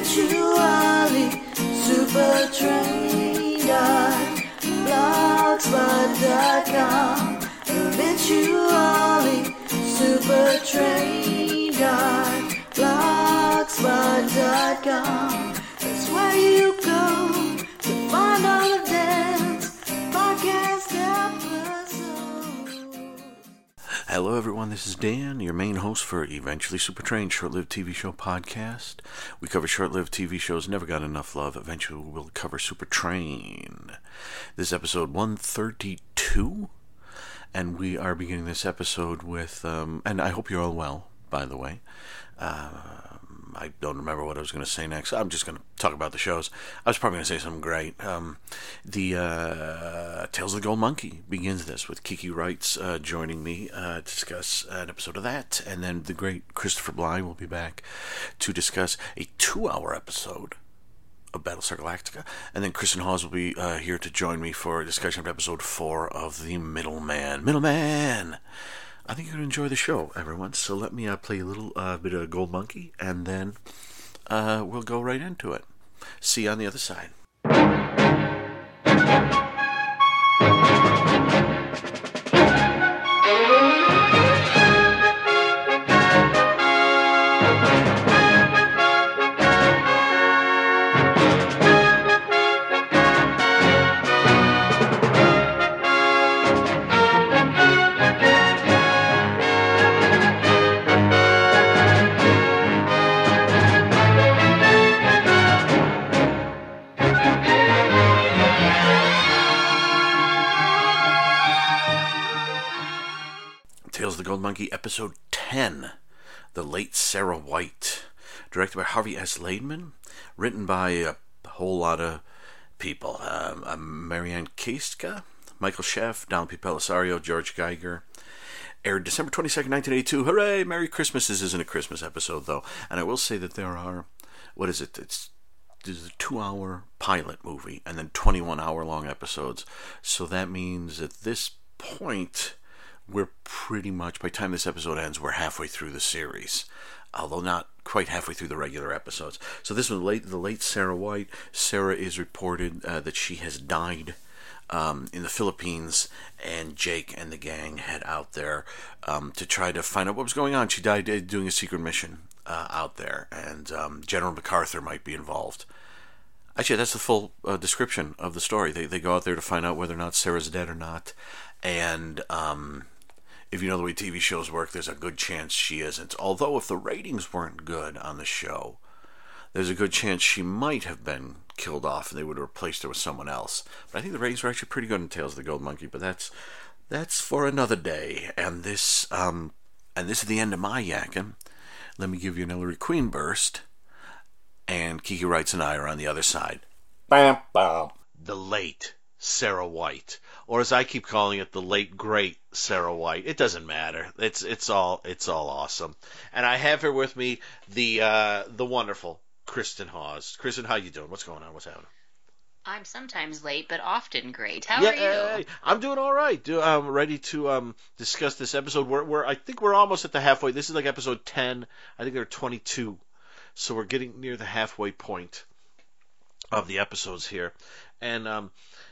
Habitually super trained on blogspot.com. Habitually super trained on blogspot.com. Hello, everyone. This is Dan, your main host for Eventually Super Train Short Lived TV Show podcast. We cover short lived TV shows, never got enough love. Eventually, we'll cover Super Train. This is episode 132, and we are beginning this episode with, um, and I hope you're all well, by the way. Uh, I don't remember what I was going to say next. I'm just going to talk about the shows. I was probably going to say something great. Um, the uh, Tales of the Gold Monkey begins this with Kiki Wrights uh, joining me uh, to discuss an episode of that, and then the great Christopher Bly will be back to discuss a two-hour episode of Battlestar Galactica, and then Kristen Hawes will be uh, here to join me for a discussion of episode four of The Middleman. Middleman. I think you're going to enjoy the show, everyone. So let me uh, play a little uh, bit of Gold Monkey, and then uh, we'll go right into it. See you on the other side. Monkey, episode 10 The Late Sarah White. Directed by Harvey S. Laidman. Written by a whole lot of people um, Marianne Kastka, Michael Sheff, Donald P. George Geiger. Aired December 22nd, 1982. Hooray! Merry Christmas. This isn't a Christmas episode, though. And I will say that there are, what is it? It's there's a two hour pilot movie and then 21 hour long episodes. So that means at this point, we're pretty much, by the time this episode ends, we're halfway through the series. Although not quite halfway through the regular episodes. So this was late, the late Sarah White. Sarah is reported uh, that she has died um, in the Philippines, and Jake and the gang head out there um, to try to find out what was going on. She died uh, doing a secret mission uh, out there, and um, General MacArthur might be involved. Actually, that's the full uh, description of the story. They they go out there to find out whether or not Sarah's dead or not, and um, if you know the way TV shows work, there's a good chance she isn't. Although if the ratings weren't good on the show, there's a good chance she might have been killed off and they would have replaced her with someone else. But I think the ratings were actually pretty good in Tales of the Gold Monkey. But that's that's for another day. And this um, and this is the end of my yakking. Let me give you an Ellery Queen burst. And Kiki Wrights and I are on the other side. Bam, bam. The late Sarah White, or as I keep calling it, the late great Sarah White. It doesn't matter. It's it's all it's all awesome. And I have here with me the uh, the wonderful Kristen Hawes. Kristen, how you doing? What's going on? What's happening? I'm sometimes late, but often great. How yeah, are you? I'm doing all right. Do, I'm ready to um, discuss this episode. We're, we're I think we're almost at the halfway. This is like episode 10. I think there are 22, so we're getting near the halfway point of the episodes here. And um,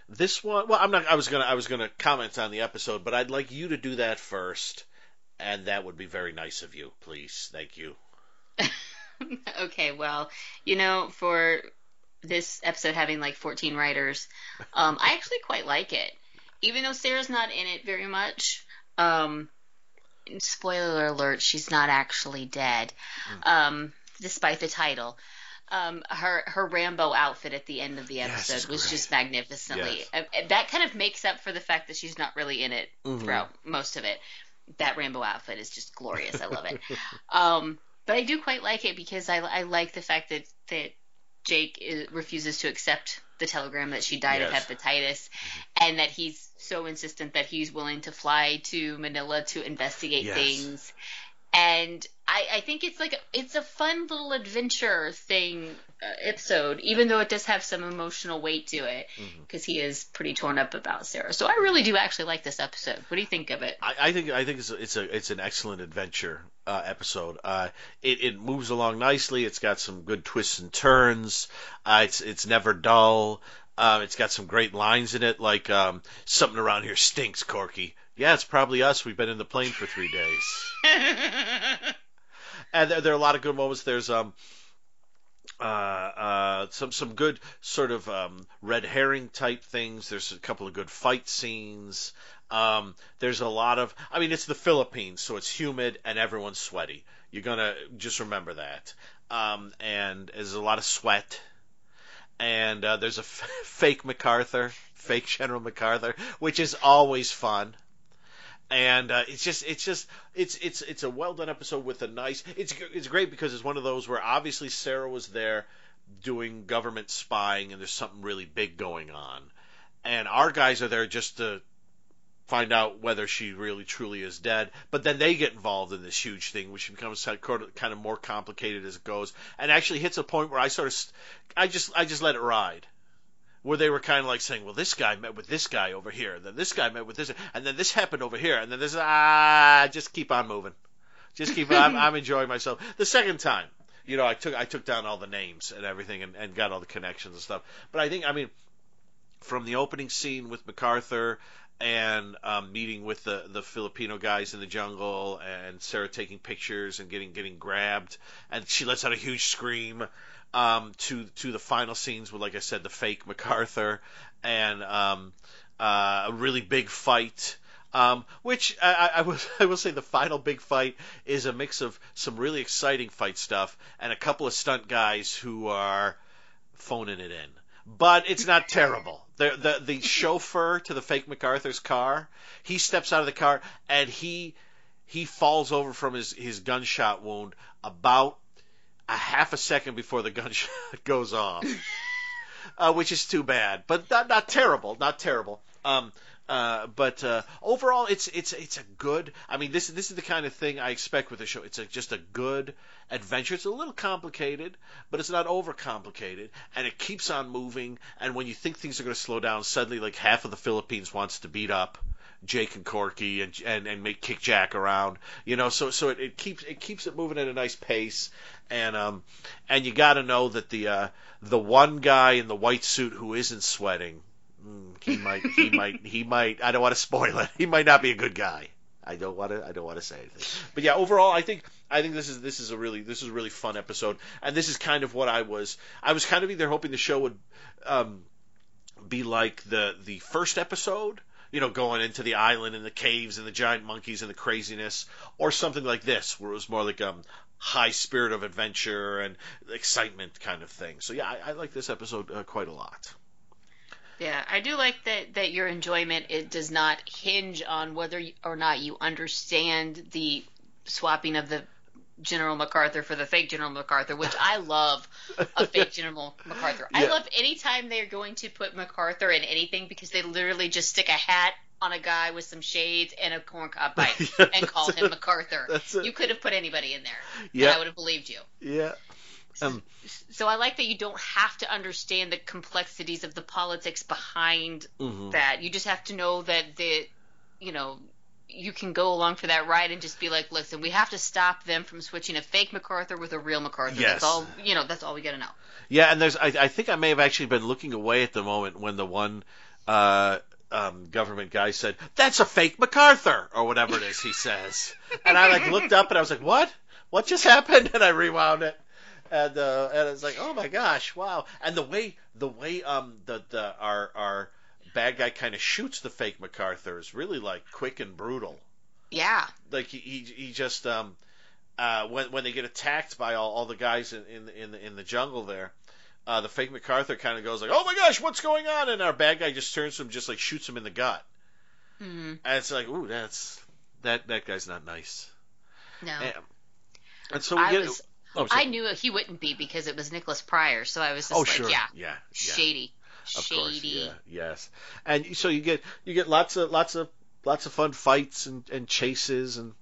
this one, well, I'm not. I was gonna I was gonna comment on the episode, but I'd like you to do that first, and that would be very nice of you, please. Thank you. okay, well, you know, for this episode having like 14 writers, um, I actually quite like it. Even though Sarah's not in it very much, um, spoiler alert, she's not actually dead, um, despite the title. Um, her her Rambo outfit at the end of the episode it's was great. just magnificently. Yes. uh, that kind of makes up for the fact that she's not really in it Mhm. throughout most of it. That Rambo outfit is just glorious. I love it. Um, but I do quite like it because I, I like the fact that that Jake is, refuses to accept the telegram that she died Yes. of hepatitis, and that he's so insistent that he's willing to fly to Manila to investigate Yes. things. And I, I think it's like it's a fun little adventure thing uh, episode, even though it does have some emotional weight to it, Mm-hmm. because he is pretty torn up about Sarah. So I really do actually like this episode. What do you think of it? I, I think I think it's a, it's a it's an excellent adventure uh, episode. Uh, it it moves along nicely. It's got some good twists and turns. Uh, it's it's never dull. Uh, it's got some great lines in it, like um, something around here stinks, Corky. Yeah, it's probably us. We've been in the plane for three days. and there, there are a lot of good moments. There's um uh, uh, some some good sort of um, red herring type things. There's a couple of good fight scenes. Um, there's a lot of. I mean, it's the Philippines, so it's humid and everyone's sweaty. You're gonna just remember that. Um, and there's a lot of sweat. And uh, there's a f- fake MacArthur, fake General MacArthur, which is always fun and uh, it's just it's just it's it's it's a well done episode with a nice it's it's great because it's one of those where obviously Sarah was there doing government spying and there's something really big going on. And our guys are there just to find out whether she really truly is dead. But then they get involved in this huge thing which becomes kind of more complicated as it goes. And actually hits a point where I sort of I just I just let it ride where they were kind of like saying, well, this guy met with this guy over here, then this guy met with this, and then this happened over here, and then this, ah, just keep on moving. Just keep, I'm, I'm enjoying myself. The second time, you know, I took, I took down all the names and everything and, and got all the connections and stuff. But I think, I mean, from the opening scene with MacArthur and um, meeting with the, the Filipino guys in the jungle and Sarah taking pictures and getting, getting grabbed, and she lets out a huge scream um, to to the final scenes with, like I said, the fake MacArthur and um, uh, a really big fight. Um, which I, I, will, I will say the final big fight is a mix of some really exciting fight stuff and a couple of stunt guys who are phoning it in. But it's not terrible. The, the the chauffeur to the fake MacArthur's car, he steps out of the car and he he falls over from his, his gunshot wound about a half a second before the gunshot goes off, uh, which is too bad, but not not terrible, not terrible. Um, uh, but uh, overall, it's it's it's a good. I mean, this this is the kind of thing I expect with the show. It's a, just a good adventure. It's a little complicated, but it's not overcomplicated, and it keeps on moving. And when you think things are going to slow down, suddenly like half of the Philippines wants to beat up Jake and Corky and and and make kick Jack around. You know, so so it, it keeps it keeps it moving at a nice pace. And um and you got to know that the uh the one guy in the white suit who isn't sweating, mm, he might he might he might I don't want to spoil it. He might not be a good guy. I don't want to I don't want to say anything. But yeah, overall I think I think this is this is a really this is a really fun episode and this is kind of what I was I was kind of either hoping the show would um be like the the first episode you know, going into the island and the caves and the giant monkeys and the craziness, or something like this, where it was more like um high spirit of adventure and excitement kind of thing. So yeah, I, I like this episode uh, quite a lot. Yeah, I do like that that your enjoyment it does not hinge on whether or not you understand the swapping of the General MacArthur for the fake General MacArthur, which I love a fake General MacArthur. I Yeah. love anytime they're going to put MacArthur in anything because they literally just stick a hat on a guy with some shades and a corncob pipe Yeah, and call him it. MacArthur. You could have put anybody in there, and Yeah. I would have believed you. Yeah. Um, So I like that you don't have to understand the complexities of the politics behind mhm. that. You just have to know that the, you know, you can go along for that ride and just be like, listen, we have to stop them from switching a fake MacArthur with a real MacArthur. Yes. That's all. You know, that's all we got to know. Yeah, and there's I, I think I may have actually been looking away at the moment when the one uh, um, government guy said, "That's a fake MacArthur" or whatever it is he says, and I like looked up and I was like, "What? What just happened?" And I rewound it, and uh, and it's like, "Oh my gosh, wow!" And the way the way um the the our our bad guy kind of shoots the fake MacArthur is really like quick and brutal Yeah. like he he, he just um uh when when they get attacked by all, all the guys in in in the, in the jungle there uh the fake MacArthur kind of goes like oh my gosh what's going on and our bad guy just turns to him just like shoots him in the gut hmm and it's like ooh that's that that guy's not nice No. and, and so we I get was. oh. I knew he wouldn't be because it was Nicholas Pryor, so I was just oh like, sure yeah, yeah yeah shady, of shady. course yeah yes and so you get you get lots of lots of lots of fun fights and and chases and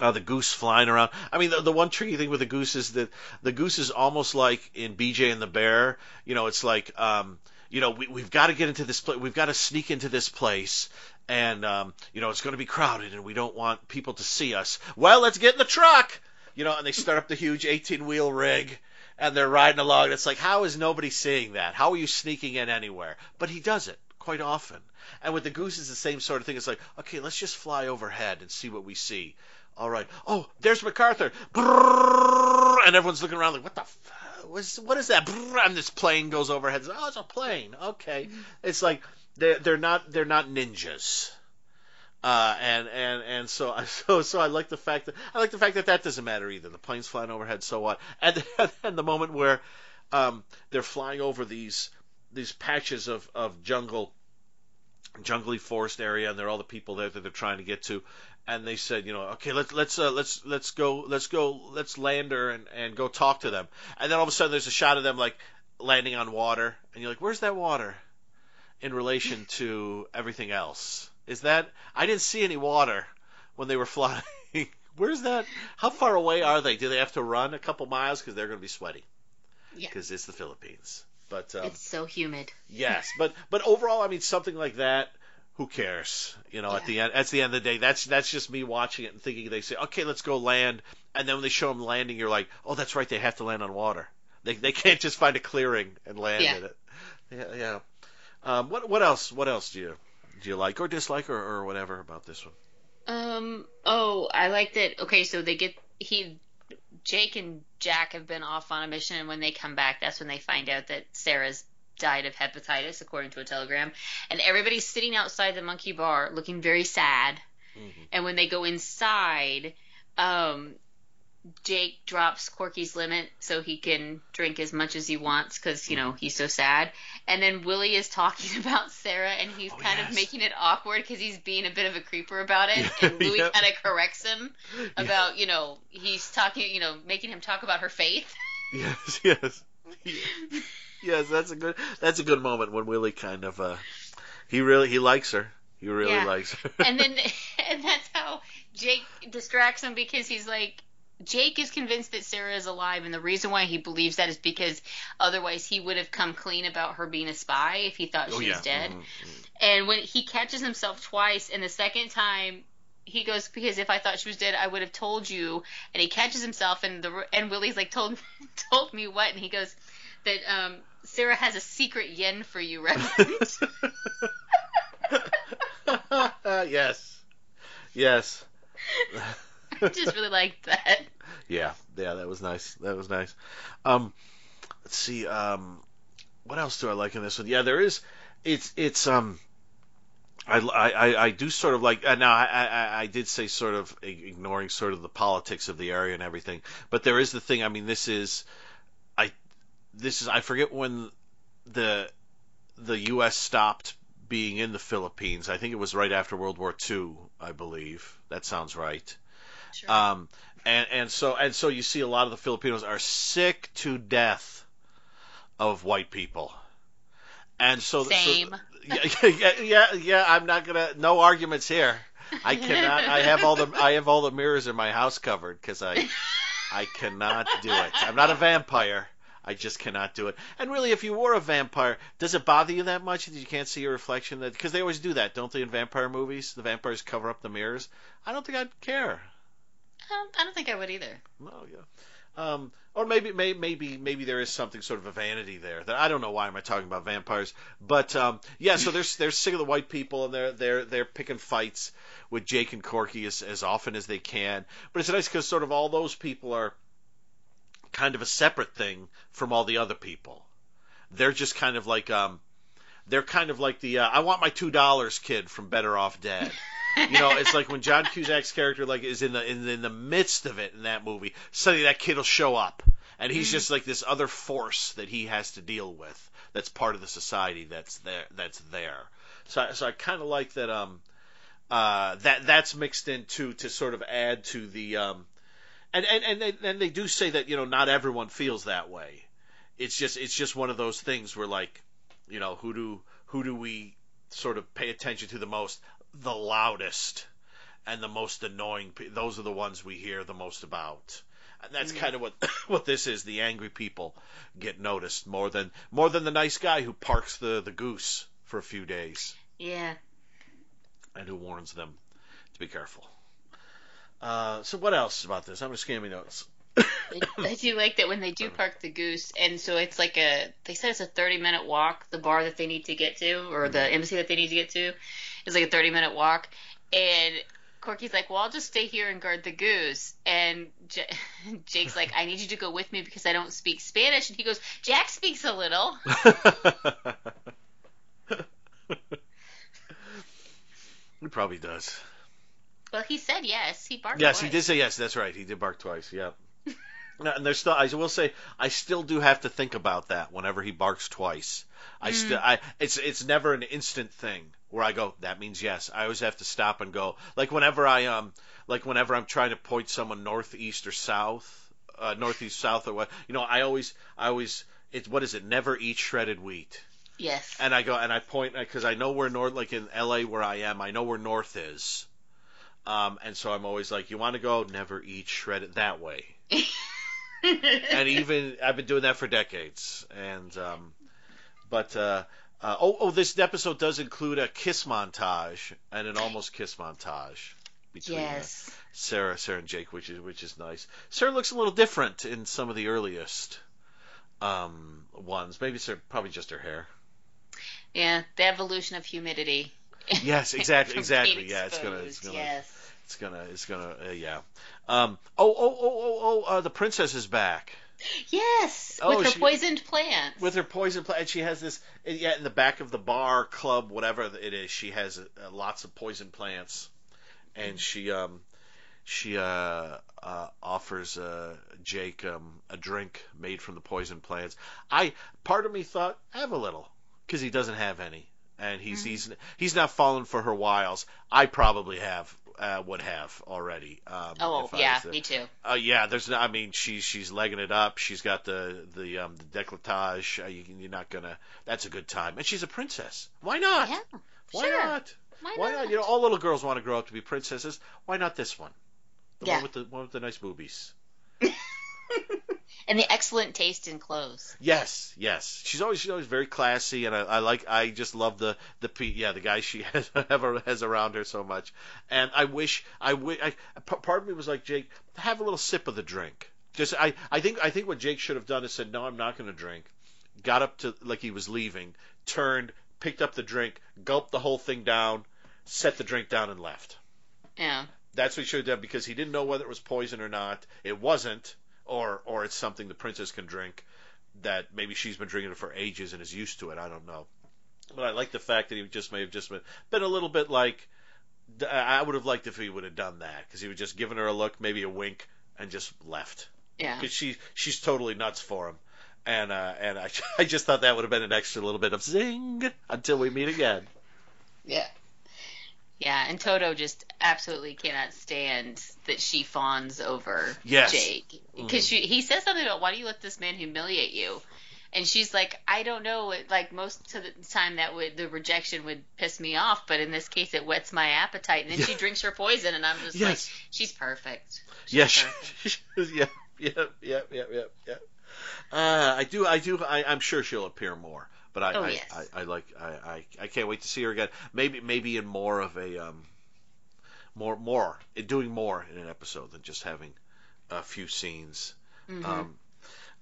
Uh, the goose flying around. I mean, the, the one tricky thing with the goose is that the goose is almost like in BJ and the Bear. You know, it's like, um, you know, we, we've got to get into this place. We've got to sneak into this place. And, um, you know, it's going to be crowded and we don't want people to see us. Well, let's get in the truck. You know, and they start up the huge 18 wheel rig and they're riding along. And it's like, how is nobody seeing that? How are you sneaking in anywhere? But he does it quite often. And with the goose, it's the same sort of thing. It's like, okay, let's just fly overhead and see what we see. All right. Oh, there's MacArthur. And everyone's looking around like, what the f- what's, what is that? And this plane goes overhead. It's like, oh, it's a plane. Okay. Mm-hmm. It's like they're they're not they're not ninjas. Uh, and and and so I so so I like the fact that I like the fact that that doesn't matter either. The plane's flying overhead, so what? And then the moment where um, they're flying over these these patches of of jungle, jungly forest area, and there are all the people there that they're trying to get to, and they said, you know, okay, let's let's uh, let's let's go let's go let's land her and and go talk to them, and then all of a sudden there's a shot of them like landing on water, and you're like, where's that water in relation to everything else? Is that I didn't see any water when they were flying. Where's that? How far away are they? Do they have to run a couple miles because they're going to be sweaty? Yeah. Because it's the Philippines. But um, It's so humid. Yes, but but overall, I mean, something like that. Who cares? You know, at the end, at the end of the day, that's that's just me watching it and thinking. They say, okay, let's go land, and then when they show them landing, you're like, oh, that's right, they have to land on water. They they can't just find a clearing and land Yeah. in it. Yeah, yeah. Um, what what else? What else do you do you like or dislike or, or whatever about this one? Um. Oh, I like that. Okay, so they get he, Jake and Jack have been off on a mission, and when they come back, that's when they find out that Sarah's died of hepatitis, according to a telegram. And everybody's sitting outside the monkey bar, looking very sad. And when they go inside, um, Jake drops Corky's limit so he can drink as much as he wants because you know he's so sad. And then Willie is talking about Sarah, and he's Oh, kind yes. of making it awkward because he's being a bit of a creeper about it. And Louis Yep. kind of corrects him about you know he's talking you know making him talk about her faith. Yes, yes, yes. That's a good. That's a good moment when Willie kind of. uh He really he likes her. He really Yeah. likes her. and then and that's how Jake distracts him because he's like Jake is convinced that Sarah is alive, and the reason why he believes that is because otherwise he would have come clean about her being a spy if he thought Oh, she yeah. was dead. Mhm, And when he catches himself twice, and the second time he goes because if I thought she was dead, I would have told you. And he catches himself, and the and Willie's like told told me what, and he goes that um, Sarah has a secret yen for you, Reverend. yes, yes. I just really liked that. Yeah, yeah, that was nice. That was nice. Um, let's see. Um, what else do I like in this one? Yeah, there is. It's it's um. I, I, I do sort of like uh, now I, I I did say sort of ignoring sort of the politics of the area and everything, but there is the thing. I mean, this is I this is I forget when the the U.S. stopped being in the Philippines. I think it was right after World War II, I believe. That sounds right. Sure. Um, and and so and so you see a lot of the Filipinos are sick to death of white people, and so so- Same. yeah, yeah, yeah, yeah. I'm not gonna. No arguments here. I cannot. I have all the. I have all the mirrors in my house covered because I. I cannot do it. I'm not a vampire. I just cannot do it. And really, if you were a vampire, does it bother you that much that you can't see your reflection? That because they always do that, don't they? In vampire movies, the vampires cover up the mirrors. I don't think I'd care. Um, I don't think I would either. No, yeah. Um, or maybe, may, maybe, maybe there is something sort of a vanity there that I don't know. Why am I talking about vampires? But um, yeah, so they're they're sick of the white people and they're they're they're picking fights with Jake and Corky as as often as they can. But it's nice because sort of all those people are kind of a separate thing from all the other people. They're just kind of like um, they're kind of like the uh, I want my two dollars kid from Better Off Dead. You know, it's like when John Cusack's character like is in the in, in the midst of it in that movie, suddenly that kid will show up, and he's just like this other force that he has to deal with. That's part of the society that's there. That's there. So, I- so I kind of like that. Um, uh, that that's mixed in too to sort of add to the um, and and and they, and they do say that you know not everyone feels that way. It's just it's just one of those things where like, you know, who do who do we sort of pay attention to the most? The loudest. and the most annoying. Those are the ones we hear the most about. And that's Mm. kind of what what this is. The angry people get noticed more than more than the nice guy who parks the the goose for a few days Yeah. and who warns them to be careful. Uh, so what else about this? I'm just scamming notes. I do like that when they do park the goose, and so it's like a. They said it's a 30 minute walk. The bar that they need to get to, or the embassy that they need to get to, is like a 30 minute walk. And Corky's like, "Well, I'll just stay here and guard the goose." And J- Jake's like, "I need you to go with me because I don't speak Spanish." And he goes, "Jack speaks a little." he probably does. Well, he said yes. He barked. Yes, he did say yes. That's right. He did bark twice. Yeah. And there's still. I will say, I still do have to think about that whenever he barks twice. I mm-hmm. still. I. It's. It's never an instant thing where I go. That means yes. I always have to stop and go. Like whenever I um. Like whenever I'm trying to point someone northeast or south, uh, northeast, south or what. You know, I always. I always. It's what is it? Never eat shredded wheat. Yes. And I go and I point because I know where north, like in L.A. where I am, I know where north is. Um, and so I'm always like, you want to go? Never eat shredded that way. and even I've been doing that for decades. And um, but uh, uh, oh oh, this episode does include a kiss montage and an almost kiss montage between uh. Sarah, Sarah and Jake, which is which is nice. Sarah looks a little different in some of the earliest um, ones. Maybe it's probably just her hair. Yeah. The evolution of humidity. Yes, exactly, exactly. Yeah, it's gonna, it's gonna, Yes. it's gonna, it's gonna, uh, yeah. Um. Oh, oh, oh, oh, oh. Uh, the princess is back Yes. Oh, with her she- poisoned plants. with her poison plant. She has this. Yeah, in the back of the bar, club, whatever it is, she has uh, lots of poison plants, and she um, she uh, uh offers uh Jake um a drink made from the poison plants. I part of me thought have a little because he doesn't have any, and he's he's he's not fallen for her wiles. I probably have. Uh, would have already. Um, oh, yeah, me too. uh, yeah, there's. no- I mean, she's she's legging it up. She's got the the um the décolletage. Uh, you, you're not gonna. That's a good time. And she's a princess. Why not? Yeah. Why sure. not? Why, Why not? You know, all little girls want to grow up to be princesses. Why not this one? The Yeah. one with the one with the nice boobies. and the excellent taste in clothes. Yes, yes. She's always she's always very classy, and I, I like. I just love the the yeah the guy she has ever has around her so much. And I wish I wish I, part of me was like Jake, have a little sip of the drink. Just I I think I think what Jake should have done is said no, I'm not going to drink. Got up to like he was leaving, turned, picked up the drink, gulped the whole thing down, set the drink down, and left. Yeah. That's what he should have done because he didn't know whether it was poison or not. It wasn't, or or it's something the princess can drink that maybe she's been drinking it for ages and is used to it. I don't know. But I like the fact that he just may have just been, been a little bit like I would have liked if he would have done that because he was just giving her a look, maybe a wink, and just left Yeah. because she she's totally nuts for him. And uh, and I I just thought that would have been an extra little bit of zing until we meet again. Yeah. Yeah, and Todo just absolutely cannot stand that she fawns over Yes. Jake because she he says something about why do you let this man humiliate you, and she's like I don't know it, like most of the time that would the rejection would piss me off, but in this case it whets my appetite, and then she drinks her poison, and I'm just Yes. like she's perfect. She's Yes, perfect. yeah, yeah, yeah, yeah, yeah, yeah. Uh, I do, I do, I, I'm sure she'll appear more, but I, Oh, I, yes. I, I like, I, I, I can't wait to see her again. Maybe, maybe in more of a, um, more, more, doing more in an episode than just having a few scenes. Mhm. Um,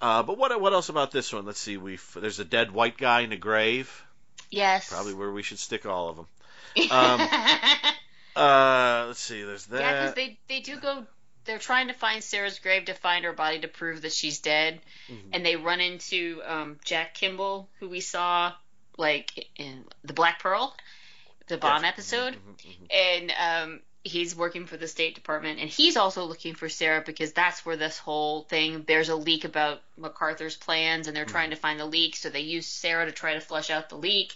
uh, but what, what else about this one? Let's see. We, there's a dead white guy in a grave. yes. Probably where we should stick all of them. um, Uh, let's see. There's that. Yeah, because they they do go. They're trying to find Sarah's grave to find her body to prove that she's dead, Mhm. and they run into um, Jack Kimball, who we saw like in the Black Pearl, the Bond Yes. episode, Mhm, mhm. and um, he's working for the State Department, and he's also looking for Sarah because that's where this whole thing. There's a leak about MacArthur's plans, and they're trying to find the leak, so they use Sarah to try to flush out the leak.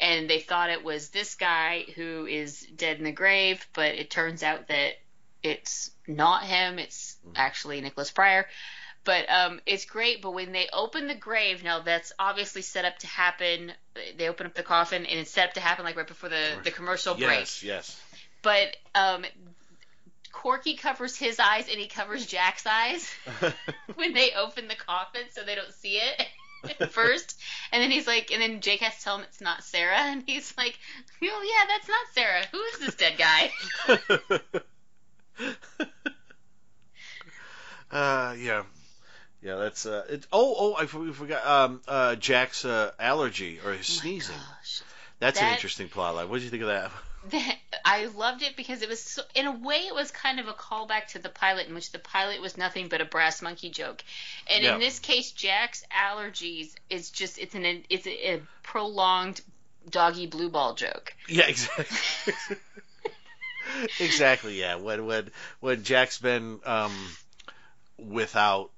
And they thought it was this guy who is dead in the grave, but it turns out that it's not him. It's actually Nicholas Pryor. But um, it's great. But when they open the grave, now that's obviously set up to happen. They open up the coffin, and it's set up to happen like right before the the commercial break Yes, yes. but um, Corky covers his eyes and he covers Jack's eyes when they open the coffin so they don't see it first. And then he's like, and then Jake has to tell him it's not Sarah, and he's like, oh yeah, that's not Sarah. Who is this dead guy? uh, yeah. Yeah, that's uh. It, oh, oh, I for- forgot. Um, uh, Jack's uh, allergy or his sneezing. Gosh. That's an interesting plot line. What did you think of that? that I loved it because it was so, in a way it was kind of a callback to the pilot in which the pilot was nothing but a brass monkey joke, and Yeah. in this case Jack's allergies is just it's an it's a, a prolonged doggy blue ball joke. Yeah, exactly. exactly. Yeah. When when when Jack's been um without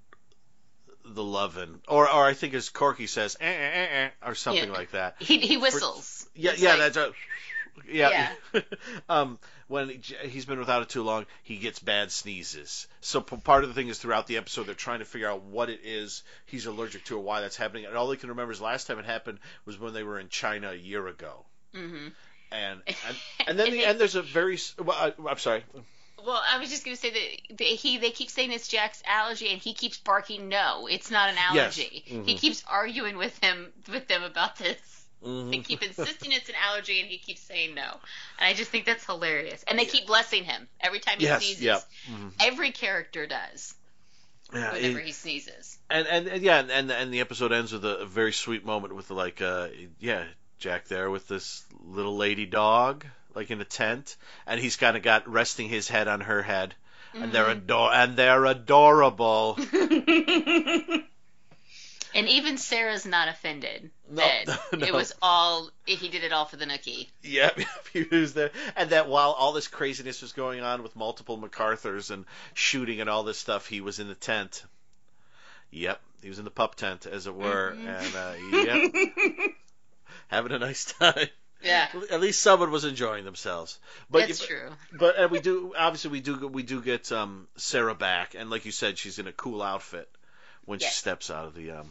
the lovin', or or I think as Corky says, eh, eh, eh, eh, or something Yeah. like that. He he whistles. Yeah, It's yeah, like- that's a. Yeah. um, when he- he's been without it too long, he gets bad sneezes. So p- part of the thing is throughout the episode they're trying to figure out what it is he's allergic to or why that's happening. And all they can remember is last time it happened was when they were in China a year ago. hmm And and, and then And the they- end there's a very. Well, I, I'm sorry. Well, I was just gonna say that they, he they keep saying it's Jack's allergy, and he keeps barking, "No, it's not an Yes. allergy." Mhm. He keeps arguing with him with them about this. Mhm. They keep insisting it's an allergy, and he keeps saying no. And I just think that's hilarious. And they keep blessing him every time he Yes, sneezes. yep. Mhm. Every character does Yeah, whenever it- he sneezes. and, and and yeah, and and the episode ends with a, a very sweet moment with like uh yeah Jack there with this little lady dog like in a tent, and he's kind of got resting his head on her head, and they're Mm-hmm. ador and they're adorable. and even Sarah's not offended. No, that no. It was all he did it all for the nookie. Yep, he was there, and that while all this craziness was going on with multiple MacArthur's and shooting and all this stuff, he was in the tent. Yep, he was in the pup tent, as it were, Mhm. and uh, yep, having a nice time. Yeah, At least someone was enjoying themselves. But that's true. But and we do obviously we do we do get um, Sarah back, and like you said, she's in a cool outfit when Yes. she steps out of the um,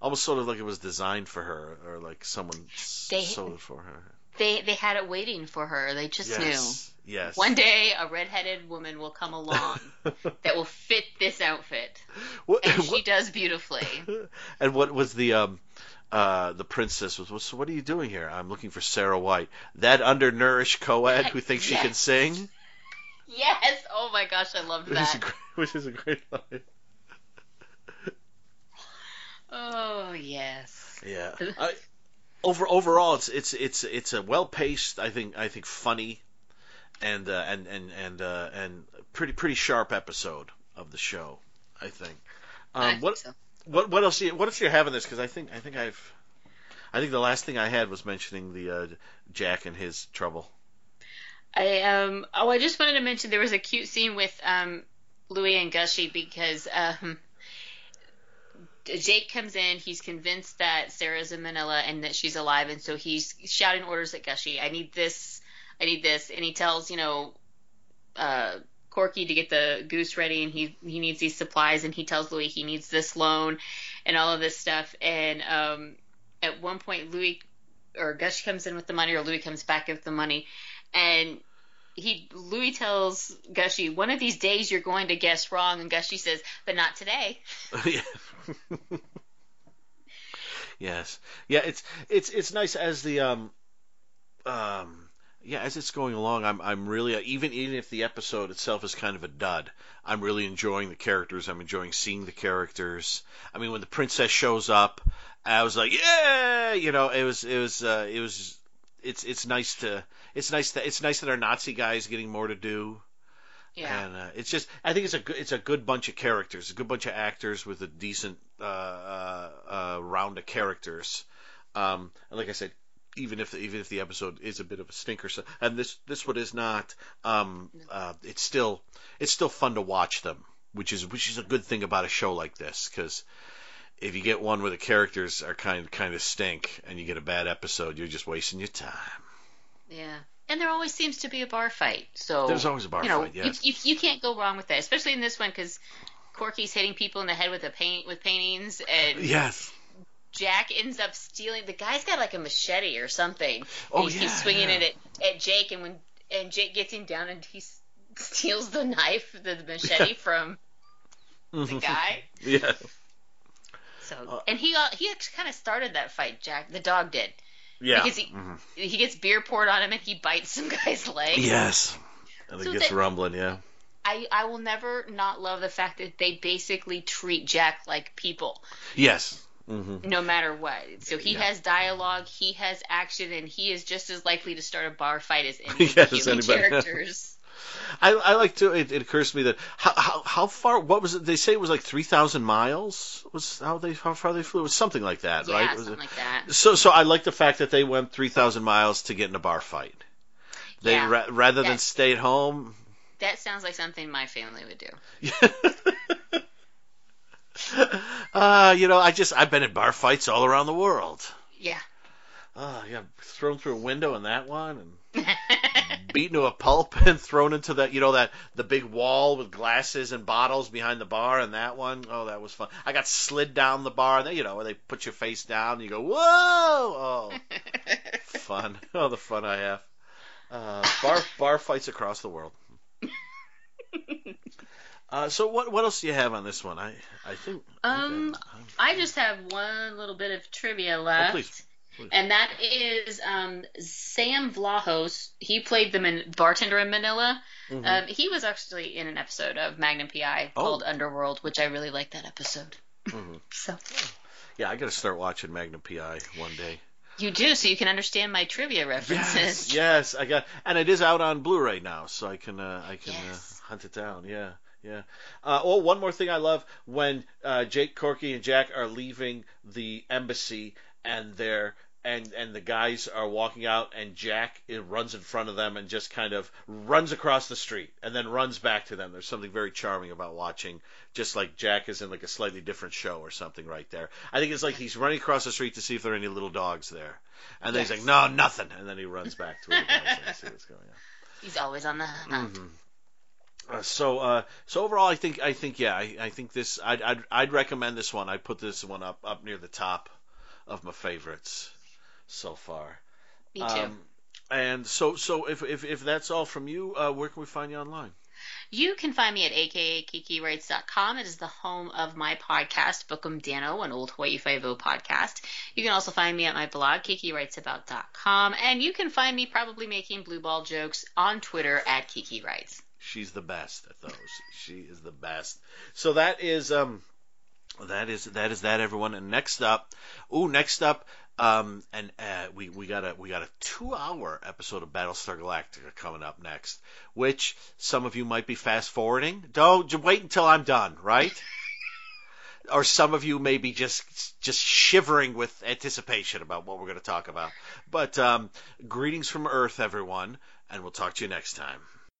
almost sort of like it was designed for her, or like someone They- sewed it for her. They they had it waiting for her. They just knew. Yes, yes. One day a redheaded woman will come along that will fit this outfit, What- and she what- does beautifully. and what was the um, uh, the princess was? So what are you doing here? I'm looking for Sarah White, that undernourished co-ed who thinks she can sing. Yes. Oh my gosh, I loved Which is, a that. great, which is a great line. Oh yes. Yeah. I, over overall, it's it's it's it's a well paced. I think I think funny, and uh, and and and uh, and pretty pretty sharp episode of the show. I think. Um, I think what so. What what else? Do you, what else do you have in this? Because I think I think I've. I think the last thing I had was mentioning the uh, Jack and his trouble. I um oh I just wanted to mention there was a cute scene with um Louis and Gushie because um Jake comes in, he's convinced that Sarah's in Manila and that she's alive and so he's shouting orders at Gushie. I need this, I need this and he tells, you know, uh Corky to get the goose ready and he he needs these supplies and he tells Louis he needs this loan and all of this stuff and um at one point Louis or Gushie comes in with the money or Louis comes back with the money and he Louis tells Gushie, one of these days you're going to guess wrong, and Gushie says, but not today. Yes. Yeah, it's it's it's nice as the um um yeah, as it's going along, I'm I'm really even even if the episode itself is kind of a dud, I'm really enjoying the characters. I'm enjoying seeing the characters. I mean, when the princess shows up, I was like, yeah, you know, it was it was uh, it was it's it's nice to it's nice that it's nice that our Nazi guy is getting more to do. Yeah. And uh, it's just, I think it's a good, it's a good bunch of characters, a good bunch of actors with a decent uh, uh, uh, round of characters. Um, and like I said, even if even if the episode is a bit of a stinker, so, and this this one is not, um, uh, it's still it's still fun to watch them, which is which is a good thing about a show like this because. If you get one where the characters are kind kind of stink and you get a bad episode, you're just wasting your time. yeah. And there always seems to be a bar fight. So There's always a bar you know, fight, yes. you, you, you can't go wrong with that, especially in this one because Corky's hitting people in the head with a paint with paintings, and Yes. Jack ends up stealing. The guy's got like a machete or something. Oh, and he yeah, keeps swinging yeah. it at, at Jake, and when and Jake gets him down, and he steals the knife, the machete from the guy. Yeah. So, Uh, and he he actually kind of started that fight. Jack, the dog did. Yeah. Because he he gets beer poured on him and he bites some guy's leg. Yes. And it gets that- rumbling, yeah. I I will never not love the fact that they basically treat Jack like people, Yes. Hmm no matter what. So he Yeah. has dialogue, he has action, and he is just as likely to start a bar fight as any of the human anybody. characters. I, I like to. It, it occurs to me that how, how how far? What was it? They say it was like three thousand miles. Was how they how far they flew? It was something like that, yeah, right? Was something it- like that. so so I like the fact that they went three thousand miles to get in a bar fight. They Yeah. ra- rather than stay at home. That sounds like something my family would do. uh, you know, I just I've been in bar fights all around the world. Yeah. Oh, yeah, thrown through a window in that one, and beaten to a pulp and thrown into that you know that the big wall with glasses and bottles behind the bar and that one. Oh that was fun. I got slid down the bar and they you know where they put your face down and you go whoa! Oh fun. Oh the fun i have. Uh, bar bar fights across the world uh, so what what else do you have on this one i i think Um, okay. I just have one little bit of trivia oh, left. please please. And that is um, Sam Vlahos. He played the man- bartender in Manila. Mhm. Um, he was actually in an episode of Magnum PI Oh. called Underworld, which I really liked that episode. Mhm. So yeah i gotta start watching magnum pi one day you do, so you can understand my trivia Yes, references. yes, I got, and it is out on Blu-ray now, so I can, uh, I can Yes. uh, hunt it down. Yeah, yeah. Uh, oh, one more thing I love when uh, Jake, Corky, and Jack are leaving the embassy, and they're and and the guys are walking out, and Jack it runs in front of them and just kind of runs across the street, and then runs back to them. There's something very charming about watching, just like Jack is in like a slightly different show or something right there. I think it's like he's running across the street to see if there are any little dogs there, and then he's like, no, nothing, and then he runs back to where the dogs and see what's going on. He's always on the hunt. Mhm. Uh, so, uh, so overall, I think, I think, yeah, I, I think this, I'd, I'd, I'd recommend this one. I'd put this one up, up near the top of my favorites so far. Me too. Um, and so, so if, if, if that's all from you, uh, where can we find you online? You can find me at akakikirights.com. It is the home of my podcast, Bookum Dano, an old Hawaii Five-O podcast. You can also find me at my blog, kikightsabout.com. And you can find me probably making blue ball jokes on Twitter at Kiki Writes. She's the best at those. she is the best. So that is um that is that is that everyone. And next up, ooh, next up, um, and uh, we we got a we got a two hour episode of Battlestar Galactica coming up next, which some of you might be fast forwarding. Don't wait until I'm done, right? or some of you may be just just shivering with anticipation about what we're going to talk about. But um, greetings from Earth, everyone, and we'll talk to you next time.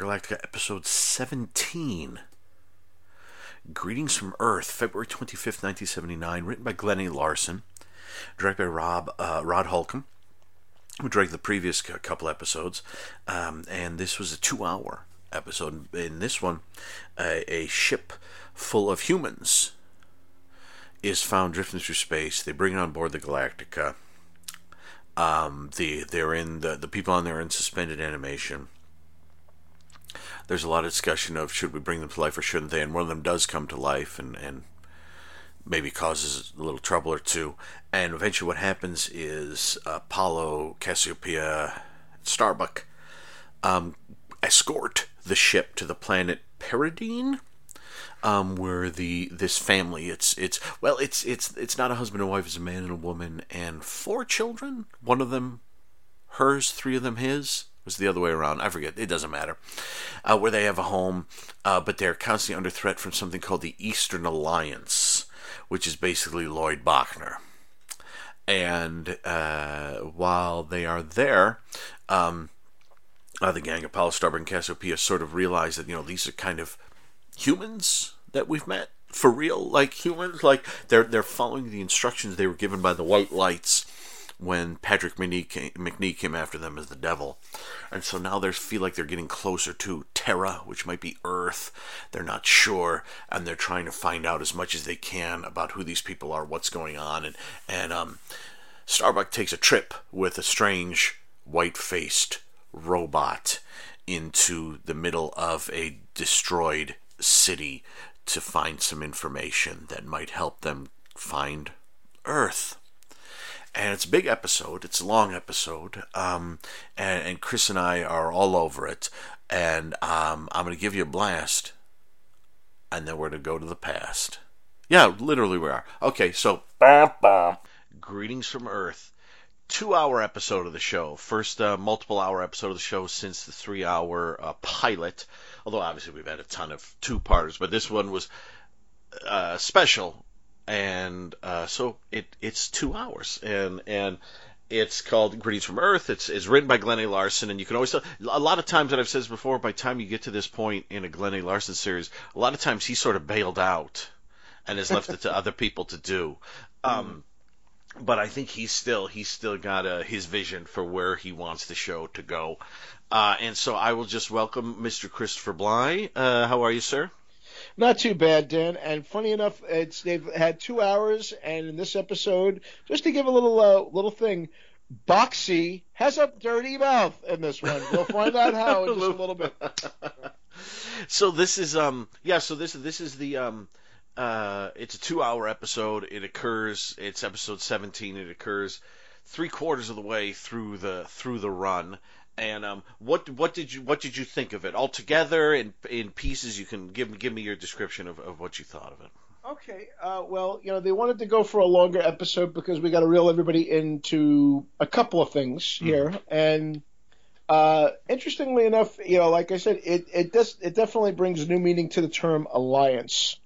Galactica episode 17. Greetings from Earth, February 25th, 1979, written by Glenn A. Larson, directed by Rob uh, Rod Holcomb, who directed the previous couple episodes. Um, and this was a two hour episode. In this one, a, a ship full of humans is found drifting through space. They bring it on board the Galactica. Um, the they're in the the people on there in suspended animation there's a lot of discussion of should we bring them to life or shouldn't they, and one of them does come to life and, and maybe causes a little trouble or two. And eventually, what happens is Apollo, Cassiopeia, Starbuck um, escort the ship to the planet Paradeen, um, where the this family it's it's well it's it's it's not a husband and wife, it's a man and a woman and four children. One of them hers, three of them his. Was the other way around? I forget. It doesn't matter. Uh, where they have a home, uh, but they're constantly under threat from something called the Eastern Alliance, which is basically Lloyd Bochner. And uh, while they are there, um, uh, the gang of Apollo Starbuck and Cassiopeia sort of realize that you know these are kind of humans that we've met for real, like humans. Like they're they're following the instructions they were given by the White Lights when Patrick McNee came, McNee came after them as the devil, and so now they feel like they're getting closer to Terra, which might be Earth. They're not sure, and they're trying to find out as much as they can about who these people are, what's going on, and and um, Starbuck takes a trip with a strange white-faced robot into the middle of a destroyed city to find some information that might help them find Earth. And it's a big episode. It's a long episode. Um, and, and Chris and I are all over it. And um, I'm going to give you a blast. And then we're going to go to the past. Yeah, literally we are. Okay, so. Greetings from Earth two hour episode of the show. First uh, multiple hour episode of the show since the three hour uh, pilot. Although obviously we've had a ton of two parters, but this one was uh, special, and uh, so it it's two hours, and and it's called Greetings from Earth. It's it's written by Glenn A. Larson, and you can always tell. A lot of times that I've said this before. By the time you get to this point in a Glenn A. Larson series, a lot of times he sort of bailed out and has left it to other people to do. Um, but I think he's still he's still got uh, his vision for where he wants the show to go. Uh, and so I will just welcome Mr. Christopher Bly. Uh, how are you, sir? Not too bad, Dan. And funny enough, it's they've had two hours, and in this episode, just to give a little uh, little thing, Boxey has a dirty mouth in this one. We'll find out how in just a little bit. So this is um yeah so this this is the um uh it's a two hour episode. It occurs it's episode seventeen. It occurs three quarters of the way through the through the run. And um, what what did you what did you think of it altogether in in pieces? You can give give me your description of, of what you thought of it. Okay. Uh, well, you know, they wanted to go for a longer episode because we got to reel everybody into a couple of things here. And uh, interestingly enough, you know, like I said, it it does it definitely brings new meaning to the term alliance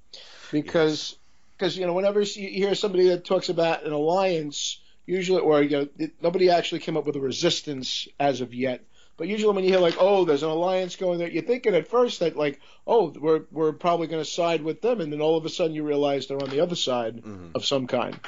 because because you know whenever you hear somebody that talks about an alliance, usually or you know nobody actually came up with a resistance as of yet. But usually when you hear like, oh, there's an alliance going there, you're thinking at first that like, oh, we're we're probably going to side with them, and then all of a sudden you realize they're on the other side of some kind.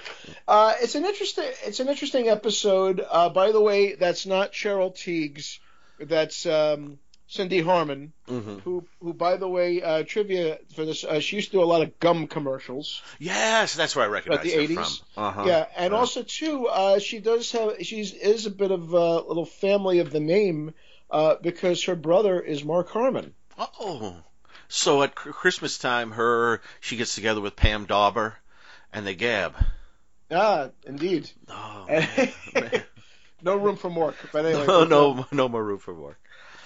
Uh, it's an interesting it's an interesting episode. Uh, by the way, that's not Cheryl Tiegs, that's um, Cindy Harmon, who who by the way, uh, trivia for this, uh, she used to do a lot of gum commercials. Yes, that's where I recognize the her 80s? from. Uh-huh. Yeah, and also too, uh, she does have she's is a bit of a little family of the name uh, because her brother is Mark Harmon. Oh, so at Chr- Christmas time, her she gets together with Pam Dawber, and they gab. Ah, indeed. Oh, no room for more. but anyway. no, no, no more room for work.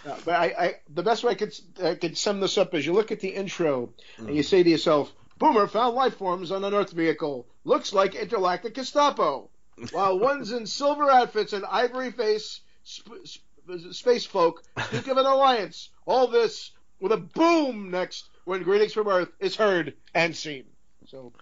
Uh, but I, I, the best way I could I could sum this up is you look at the intro and Mm. you say to yourself, "Boomer found life forms on an Earth vehicle. Looks like intergalactic Gestapo." While one's in silver outfits and ivory face sp- sp- space folk speak of an alliance. All this with a boom next when "Greetings from Earth" is heard and seen. So.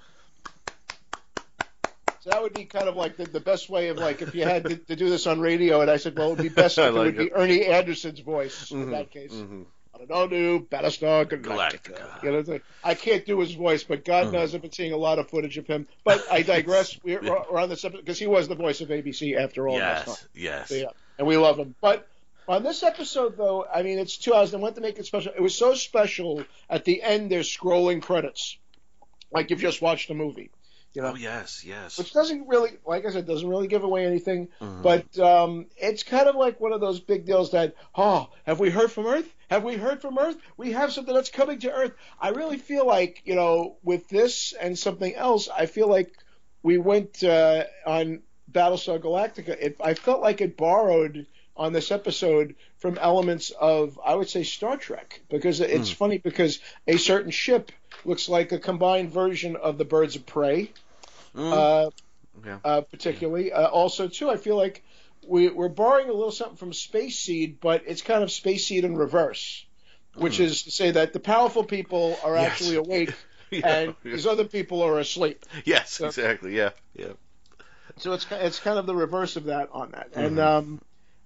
That would be kind of like the, the best way of like if you had to, to do this on radio, and I said, well, it would be best if like it would be. Ernie Anderson's voice in Mhm, that case. mhm. I don't know, Battlestar Galactica. You know, the- I can't do his voice, but God Mhm. knows I've been seeing a lot of footage of him. But I digress. We're, we're on this episode because he was the voice of ABC after all. Yes, yes. So, yeah, and we love him. But on this episode, though, I mean, it's two hours. They wanted to make it special. It was so special. At the end, there's scrolling credits, like you've just watched a movie. You know, Oh yes, yes. which doesn't really, like I said, doesn't really give away anything. Mhm. But um, it's kind of like one of those big deals that, oh, have we heard from Earth? Have we heard from Earth? We have something that's coming to Earth. I really feel like, you know, with this and something else, I feel like we went uh, on Battlestar Galactica, it, I felt like it borrowed on this episode from elements of, I would say, Star Trek, because it's funny because a certain ship looks like a combined version of the Birds of Prey, uh, Yeah. uh, particularly. Uh, also, too, I feel like we, we're borrowing a little something from Space Seed, but it's kind of Space Seed in reverse, which is to say that the powerful people are Yes. actually awake Yeah, and yeah. these other people are asleep. Yes, exactly. Yeah, yeah. So it's it's kind of the reverse of that on that. And Mm-hmm. um,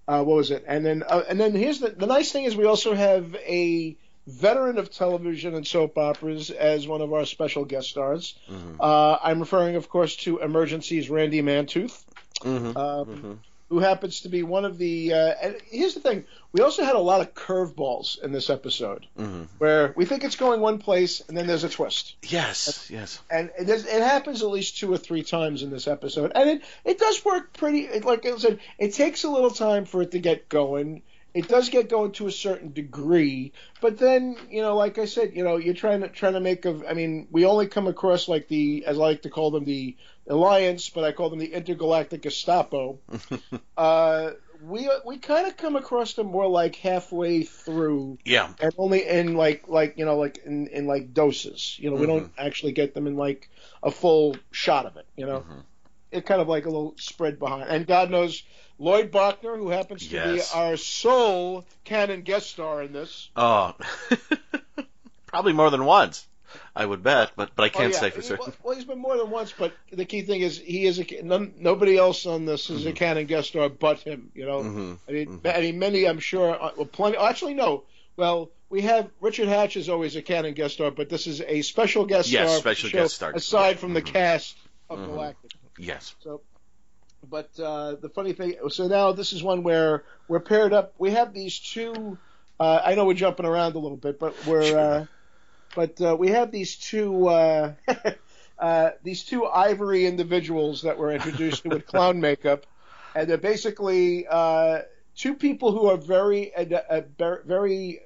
uh, what was it? And then uh, and then here's the the nice thing is we also have a veteran of television and soap operas as one of our special guest stars. Mm-hmm. Uh, I'm referring, of course, to Emergencies Randy Mantooth. Mm-hmm. Um, Who happens to be one of the? Uh, and here's the thing: we also had a lot of curveballs in this episode, Mm-hmm. where we think it's going one place, and then there's a twist Yes, yes. and it, does, it happens at least two or three times in this episode, and it it does work pretty. It, like I said, it takes a little time for it to get going. It does get going to a certain degree, but then you know, like I said, you know, you're trying to trying to make of. I mean, we only come across like the, as I like to call them, the alliance, but I call them the intergalactic Gestapo. uh, we we kind of come across them more like halfway through Yeah. and only in like like you know like in, in like doses. You know, we don't actually get them in like a full shot of it. You know, it kind of like a little spread behind. And God knows Lloyd Bochner, who happens to Yes. be our sole canon guest star in this. Oh, probably more than once, I would bet, but but I can't Oh, yeah. say for certain. Well, he's been more than once, but the key thing is he is a none, nobody else on this is a canon guest star but him. You know, Mhm. I mean, I mean, many I'm sure. uh, Well, plenty. Actually, no. Well, we have Richard Hatch is always a canon guest star, but this is a special guest Yes, star. for special guest star. aside from the Mhm. cast of Mhm. Galactic. Yes. So, but uh, the funny thing, so now this is one where we're paired up. We have these two. Uh, I know we're jumping around a little bit, but we're. Sure. Uh, but uh, we have these two. Uh, uh, these two ivory individuals that were introduced with clown makeup, and they're basically uh, two people who are very, uh, uh, very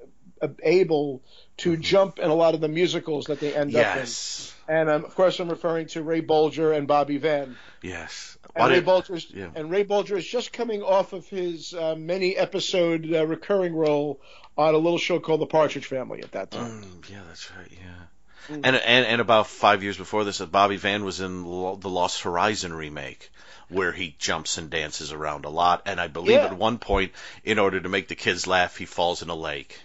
able to jump in a lot of the musicals that they end up in. Yes. And um, of course, I'm referring to Ray Bolger and Bobby Van. Yes. And Ray it- Bolger's yeah. and Ray Bolger is just coming off of his uh, many episode uh, recurring role on a little show called The Partridge Family at that time. Mm, yeah, that's right. Yeah. Mm. And, and and about five years before this, uh, Bobby Van was in the Lost Horizon remake, where he jumps and dances around a lot. And I believe Yeah. at one point, in order to make the kids laugh, he falls in a lake.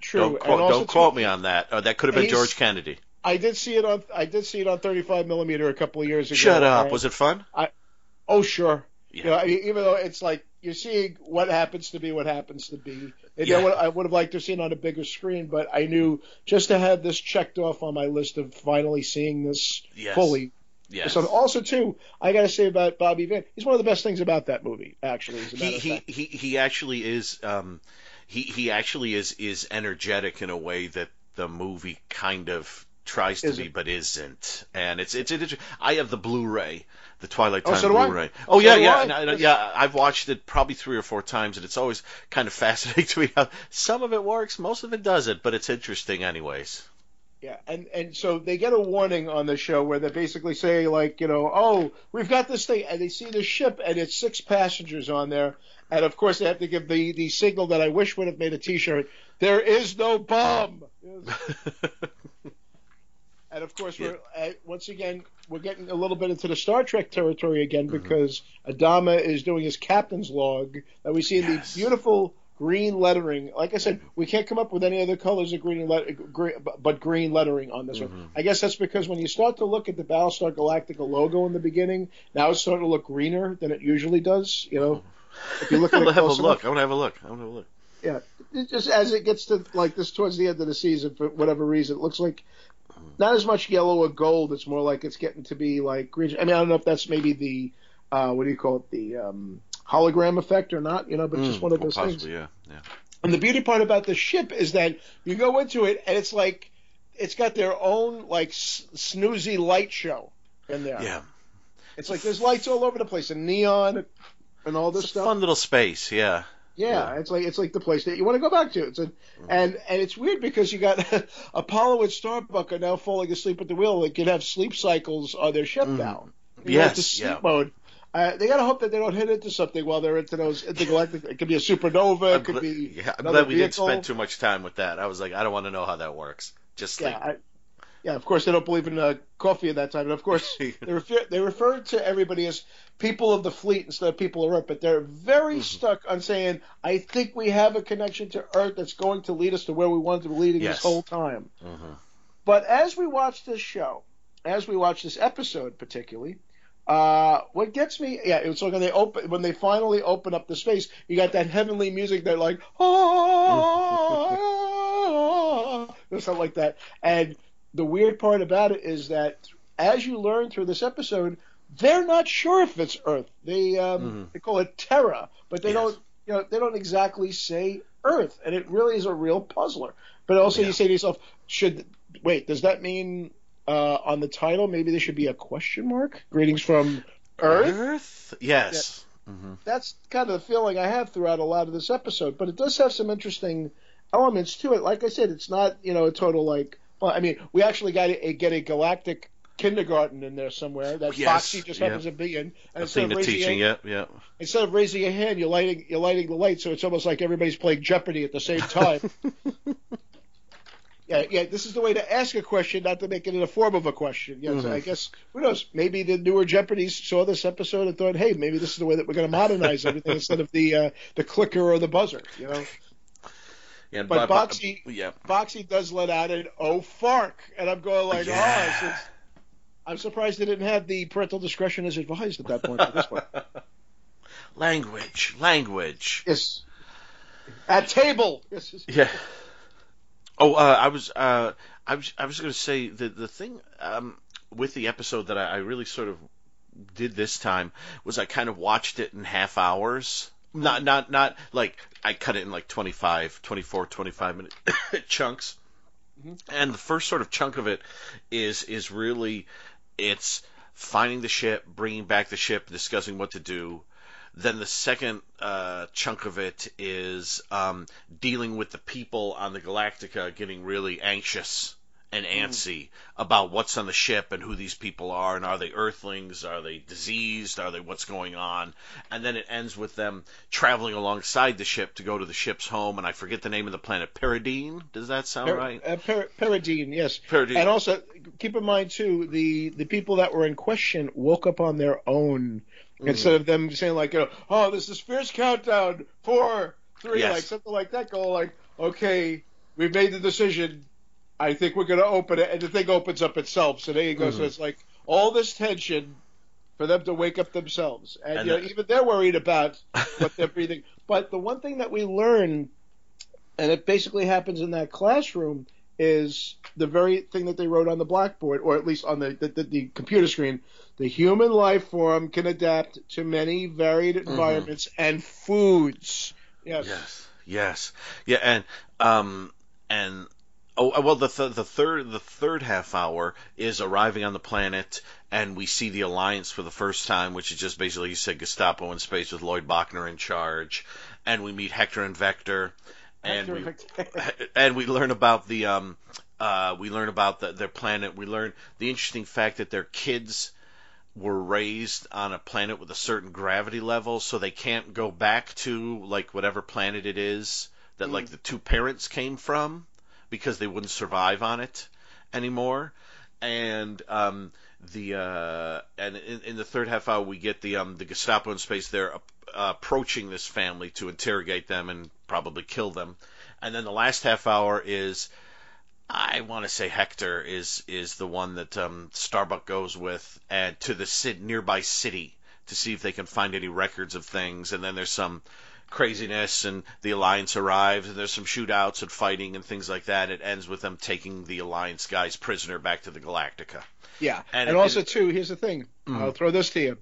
True. Don't quote, don't quote me on that. Oh, that could have been George Kennedy. I did see it on. I did see it on 35 millimeter a couple of years ago. Shut up. Was it fun? Oh sure. Yeah. You know, I mean, even though it's like you're seeing what happens to be what happens to be. And Yeah. I, would, have liked to have seen it on a bigger screen, but I knew just to have this checked off on my list of finally seeing this Yes. fully. Yes. So also too, I got to say about Bobby Van, he's one of the best things about that movie. Actually, he he, he he actually is um he he actually is is energetic in a way that the movie kind of tries to be Isn't. but isn't and it's it's, it's I have the Blu-ray the Twilight Oh, Time so do I. Blu-ray oh So yeah yeah I. and I- yeah I've watched it probably three or four times and it's always kind of fascinating to me how some of it works most of it doesn't but it's interesting anyways Yeah, and and so they get a warning on the show where they basically say like, you know, oh, we've got this thing, and they see the ship, and it's six passengers on there, and of course they have to give the the signal that I wish would have made a T-shirt. There is no bomb. And of course, we're uh, once again we're getting a little bit into the Star Trek territory again Mm-hmm. because Adama is doing his captain's log that we see in Yes. the beautiful green lettering. Like I said, we can't come up with any other colors of green, green but green lettering on this Mm-hmm. one. I guess that's because when you start to look at the Battlestar Galactica logo in the beginning, now it's starting to look greener than it usually does. You know, if you look I'm at gonna it have a look enough. I'm gonna have a look I'm gonna have a look Yeah, just as it gets to like this towards the end of the season, for whatever reason, it looks like not as much yellow or gold. It's more like it's getting to be like green. I mean, I don't know if that's maybe the uh, what do you call it, the um, hologram effect or not. You know, but it's just Mm, one of those things. possibly yeah yeah And the beauty part about the ship is that you go into it and it's like it's got their own like snoozy light show in there. yeah It's like there's lights all over the place and neon and all this it's a stuff. fun little space yeah Yeah, Yeah. it's like it's like the place that you want to go back to. It's a, and and it's weird because you got Apollo and Starbuck are now falling asleep at the wheel. They can have sleep cycles on their ship now. You know, Yes, sleep yeah. mode. Uh, they gotta hope that they don't hit into something while they're into those intergalactic. It could be a supernova. It could gl- be yeah, I'm glad we didn't spend too much time with that. I was like, I don't want to know how that works. Just Yeah, like, I, yeah. Of course, they don't believe in uh, coffee at that time, and of course, they refer they refer to everybody as people of the fleet instead of people of Earth. But they're very Mm-hmm. stuck on saying, "I think we have a connection to Earth that's going to lead us to where we wanted to be leading Yes. this whole time." Mhm. But as we watch this show, as we watch this episode particularly, uh, what gets me, yeah, it's like when they open, when they finally open up the space, you got that heavenly music that like, ah, or something like that. And the weird part about it is that as you learn through this episode, they're not sure if it's Earth. They um, Mhm. they call it Terra, but they Yes. don't, you know, they don't exactly say Earth, and it really is a real puzzler. But also, Yeah. you say to yourself, should wait? Does that mean uh, on the title maybe there should be a question mark? Greetings from Earth. Earth? Yes. hmm That's kind of the feeling I have throughout a lot of this episode. But it does have some interesting elements to it. Like I said, it's not you know a total like. Well, I mean, we actually got a, get a galactic kindergarten in there somewhere that Yes, Foxy just yeah. happens to be in. And I've instead seen of the raising teaching. your- Yeah, yeah. instead of raising your hand, you're lighting you're lighting the light, so it's almost like everybody's playing Jeopardy at the same time. yeah, yeah. This is the way to ask a question, not to make it in the form of a question. Yes, Mhm. I guess who knows? Maybe the newer Jeopardies saw this episode and thought, hey, maybe this is the way that we're going to modernize everything instead of the uh, the clicker or the buzzer. You know, yeah But Bob- Boxey- yeah. Foxy does let out an oh fark, and I'm going like, Yeah. oh, it's- I'm surprised they didn't have the parental discretion as advised at that point. For this one. language, language. Yes. At table. Yes. yes. Yeah. Oh, uh, I was, uh, I was, I was going to say the the thing um, with the episode that I, I really sort of did this time was I kind of watched it in half hours. Not, not, not like I cut it in like 25, 24, 25 minute chunks. Mhm. And the first sort of chunk of it is is really it's finding the ship, bringing back the ship, discussing what to do. Then the second uh, chunk of it is um, dealing with the people on the Galactica getting really anxious and antsy about what's on the ship and who these people are and are they Earthlings, are they diseased, are they what's going on, and then it ends with them traveling alongside the ship to go to the ship's home and I forget the name of the planet, Paradeen. Does that sound Per- right? uh, per- Paradeen, yes. Paradeen. And also, keep in mind too, the the people that were in question woke up on their own Mm. instead of them saying like, you know, oh, this is fierce countdown, four, three, Yes. like something like that. Go like, okay, we've made the decision. I think we're going to open it, and the thing opens up itself. So there you go. So Mhm. it's like all this tension for them to wake up themselves, and, And you know, even they're worried about what they're breathing. But the one thing that we learn, and it basically happens in that classroom, is the very thing that they wrote on the blackboard, or at least on the the, the, the computer screen. The human life form can adapt to many varied environments and foods. Yes. Yes, yes, yeah, and um, and oh, well, the th- the third the third half hour is arriving on the planet, and we see the Alliance for the first time, which is just basically you said Gestapo in space with Lloyd Bochner in charge, and we meet Hector and Vector, and we and we learn about the um uh we learn about the, their planet. We learn the interesting fact that their kids were raised on a planet with a certain gravity level, so they can't go back to like whatever planet it is that Mm. like the two parents came from because they wouldn't survive on it anymore. And um, the uh, and in, in the third half hour we get the um, the Gestapo in space. They're uh, approaching this family to interrogate them and probably kill them. And then the last half hour is I want to say Hector is is the one that um, Starbuck goes with and to the ci- nearby city to see if they can find any records of things. And then there's some craziness, and the Alliance arrives, and there's some shootouts and fighting and things like that. It ends with them taking the Alliance guys prisoner back to the Galactica. Yeah, And and, it- also too, here's the thing. Mhm. I'll throw this to you.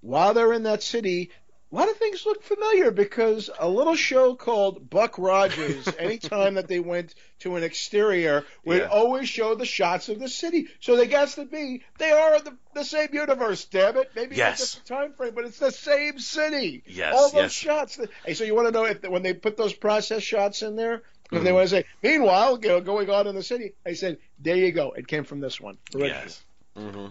While they're in that city, a lot of things look familiar because a little show called Buck Rogers, anytime that they went to an exterior, would Yeah. always show the shots of the city. So they got to be they are in the, the same universe. Damn it, maybe Yes. a different time frame, but it's the same city. Yes, all those yes. shots. That, hey, so you want to know if when they put those process shots in there? If they Mhm. want to say, meanwhile, you know, going on in the city, I said, there you go. It came from this one. Yes. hmm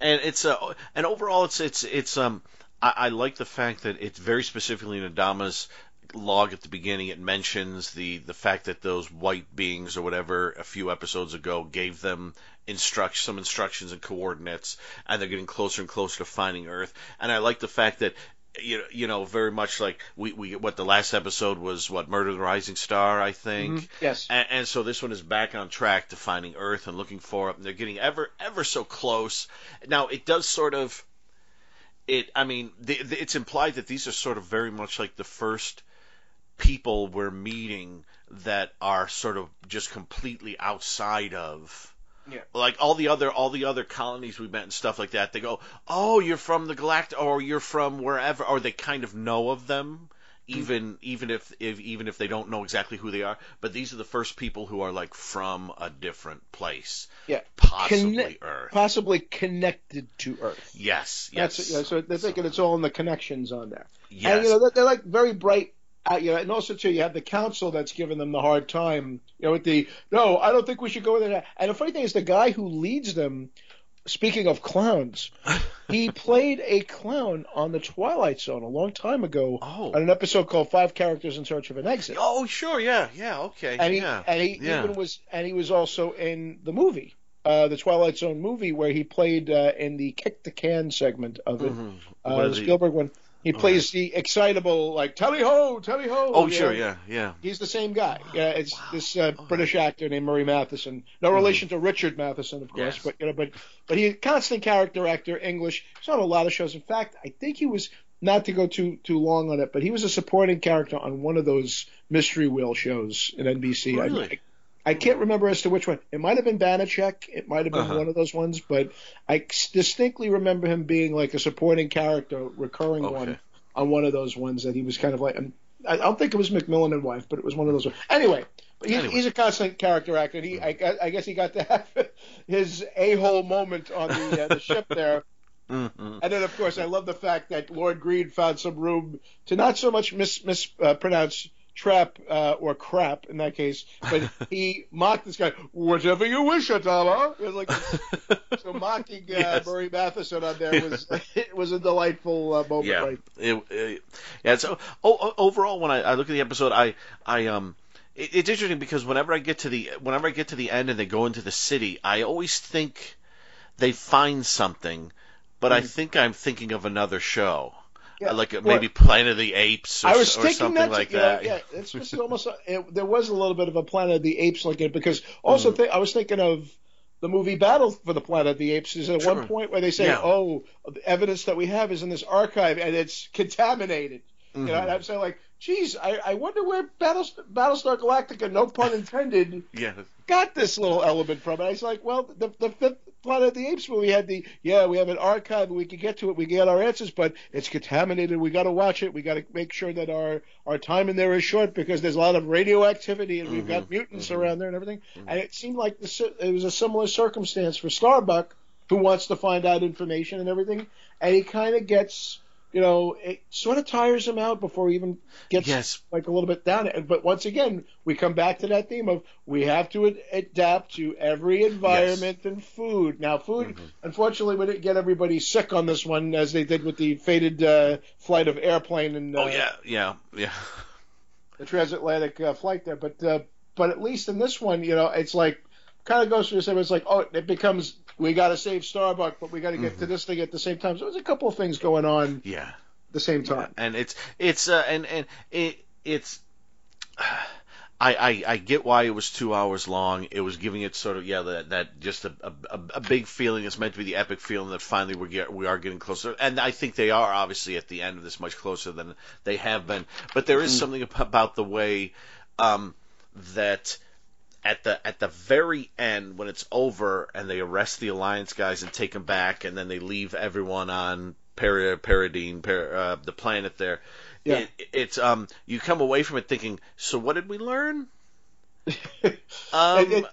and it's uh, and overall it's it's it's um I, I like the fact that it's very specifically in Adama's log at the beginning it mentions the the fact that those white beings or whatever a few episodes ago gave them instruct some instructions and coordinates and they're getting closer and closer to finding earth and i like the fact that you know, you know, very much like we, we what the last episode was what Murder the Rising Star, I think. Mm-hmm. Yes. And, and so this one is back on track to finding Earth and looking for it. And they're getting ever ever so close. Now it does sort of it. I mean, the, the, it's implied that these are sort of very much like the first people we're meeting that are sort of just completely outside of Yeah. like all the other all the other colonies we met and stuff like that they go oh you're from the galactic or you're from wherever or they kind of know of them even even if, if even if they don't know exactly who they are but these are the first people who are like from a different place Yeah. possibly Conne- earth Possibly connected to Earth. yes yes That's, so they're thinking it's all in the connections on there. yes And you know they're, they're like very bright. Uh, you know, and also too, you have the council that's giving them the hard time. You know, with the no, I don't think we should go there. And the funny thing is, the guy who leads them. Speaking of clowns, he played a clown on the Twilight Zone a long time ago Oh. on an episode called Five Characters in Search of an Exit. oh sure yeah yeah okay and he yeah and he yeah. even was and he was also in the movie, uh, the Twilight Zone movie, where he played uh, in the kick the can segment of it, Mhm. uh, the he- Spielberg one. He plays the excitable like tally ho, tally ho. oh sure know. yeah yeah He's the same guy. Yeah, it's Wow. this uh, Oh. British actor named Murray Matheson. No relation to Richard Matheson, of course, Yes. but you know, but but he's a constant character actor, English. He's on a lot of shows. In fact, I think he was not to go too too long on it, but he was a supporting character on one of those mystery wheel shows in NBC. Really? I, I can't remember as to which one. It might have been Banacek. It might have been Uh-huh. one of those ones, but I distinctly remember him being like a supporting character, recurring Okay. one on one of those ones that he was kind of like. and I don't think it was McMillan and wife, but it was one of those. Anyway, but he's, Anyway. he's a constant character actor. And he, I, I guess, he got to have his a-hole moment on the, uh, the ship there. Mhm. And then, of course, I love the fact that Lorne Greene found some room to not so much mis mispronounce uh, pronounce trap uh, or crap in that case, but he mocked this guy. Whatever you wish, Adama. It was like so mocking uh, Yes. Murray Matheson on there was it was a delightful uh, moment. yeah, Right? it, it, yeah. So o- o- overall, when I, I look at the episode, I I um. It, it's interesting because whenever I get to the whenever I get to the end and they go into the city, I always think they find something, but I think I'm thinking of another show. Yeah. like uh, maybe Planet of the Apes or, I was or thinking something that, like you know, that. yeah, it's almost it, there was a little bit of a Planet of the Apes like it because also Mm. thi- I was thinking of the movie Battle for the Planet of the Apes. Is at Sure. one point where they say, Yeah. "Oh, the evidence that we have is in this archive and it's contaminated." You know, and I'm saying like, "Geez, I, I wonder where Battlestar, Battlestar Galactica, no pun intended, yeah, got this little element from it." I was like, "Well, the the fifth Planet of the Apes movie had the yeah, we have an archive, we can get to it, we get our answers, but it's contaminated. We got to watch it. We got to make sure that our our time in there is short because there's a lot of radioactivity and we've got Mhm, mutants mhm. around there and everything." And it seemed like the, it was a similar circumstance for Starbuck, who wants to find out information and everything, and he kind of gets. You know, it sort of tires him out before he even gets Yes. like a little bit down. But once again, we come back to that theme of we have to ad- adapt to every environment and food. Now, food, Mm-hmm. unfortunately, we didn't get everybody sick on this one as they did with the fated uh, flight of airplane and uh, oh yeah, yeah, yeah. the transatlantic uh, flight there. But uh, but at least in this one, you know, it's like kind of goes through the same. It's like oh, it becomes we got to save Starbucks, but we got to get Mm-hmm. to this thing at the same time. So there's a couple of things going on Yeah. at the same time. and it's it's uh, and and it it's. I, I, I get why it was two hours long. It was giving it sort of yeah that that just a, a, a big feeling. It's meant to be the epic feeling that finally we get we are getting closer, and I think they are obviously at the end of this much closer than they have been. But there is something about the way um, that at the at the very end when it's over and they arrest the alliance guys and take them back and then they leave everyone on Peri- Paradeen, per, uh, the planet there. Yeah. It, it's um you come away from it thinking, so what did we learn? Um, It- it-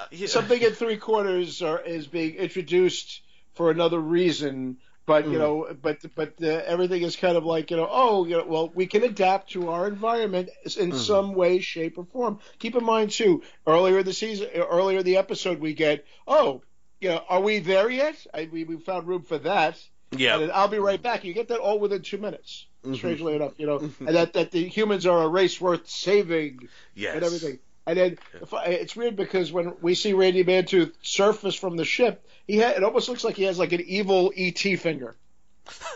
uh, something in three quarters are, is being introduced for another reason, but you Mhm. know, but but uh, everything is kind of like you know, oh, you know, well, we can adapt to our environment in Mhm. some way, shape, or form. Keep in mind too, earlier the season, earlier the episode, we get, oh, you know, are we there yet? I, we we found room for that. Yeah. And I'll be right back. You get that all within two minutes. Mhm. Strangely enough, you know, and that that the humans are a race worth saving Yes. and everything. And then it's weird because when we see Randy Mantooth surface from the ship, he ha- it almost looks like he has like an evil ET finger,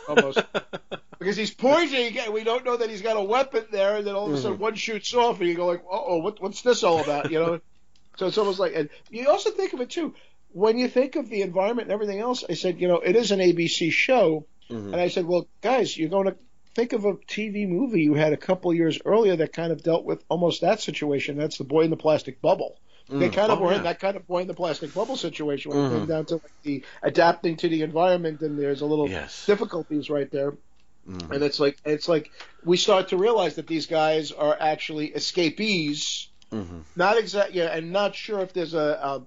almost because he's pointing and we don't know that he's got a weapon there, and then all of a sudden one shoots off, and you go like, oh, what, what's this all about? You know. so it's almost like, and you also think of it too. When you think of the environment and everything else, I said, you know, it is an ABC show, Mhm. and I said, well, guys, you're going to think of a TV movie you had a couple years earlier that kind of dealt with almost that situation. That's the boy in the plastic bubble. They Mm. kind of Oh, were yeah. in that kind of boy in the plastic bubble situation when it Mhm. came down to like the adapting to the environment, and there's a little Yes. difficulties right there. Mhm. And it's like it's like we start to realize that these guys are actually escapees Mhm. not exact, yeah, and not sure if there's a,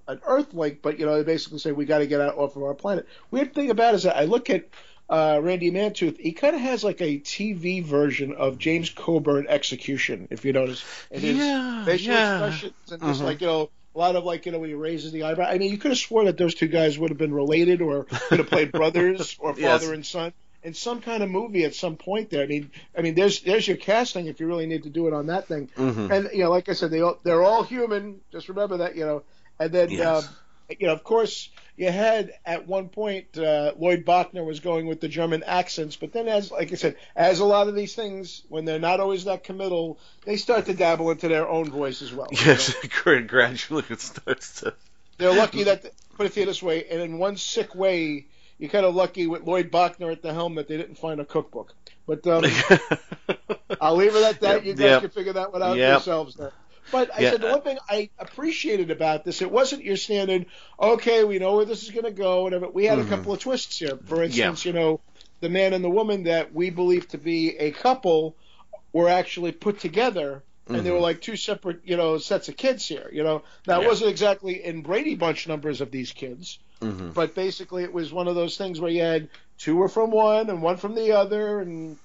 a an Earth link, but you know, they basically say we got to get out off of our planet. Weird thing about it is that I look at uh, Randy Mantooth. He kind of has like a TV version of James Coburn Execution, if you notice. And his Yeah, facial yeah. expressions and just Mhm. like you know. A lot of like you know when he raises the eyebrow. I mean, you could have sworn that those two guys would have been related, or could have played brothers, or father Yes. and son in some kind of movie at some point. There, I mean, I mean, there's there's your casting if you really need to do it on that thing. Mhm. And you know, like I said, they all, they're all human. Just remember that, you know. And then, Yes. um, you know, of course, you had at one point uh, Lloyd Bochner was going with the German accents, but then, as like I said, as a lot of these things, when they're not always that committal, they start to dabble into their own voice as well. you Yes, know. gradually it starts to. they're lucky that put it this way, and in one sick way, you're kind of lucky with Lloyd Bochner at the helm that they didn't find a cookbook. But um, I'll leave it at that. Yep, you guys yep. can figure that one out Yep. yourselves. There. But I Yeah. said the one thing I appreciated about this, it wasn't your standard. Okay, we know where this is going to go. Whatever. We had Mhm. a couple of twists here. For instance, you know, the man and the woman that we believe to be a couple were actually put together. And they were Mhm. like two separate, you know, sets of kids here. You know, now it wasn't exactly in Brady Bunch numbers of these kids, Mhm. but basically it was one of those things where you had two were from one and one from the other, and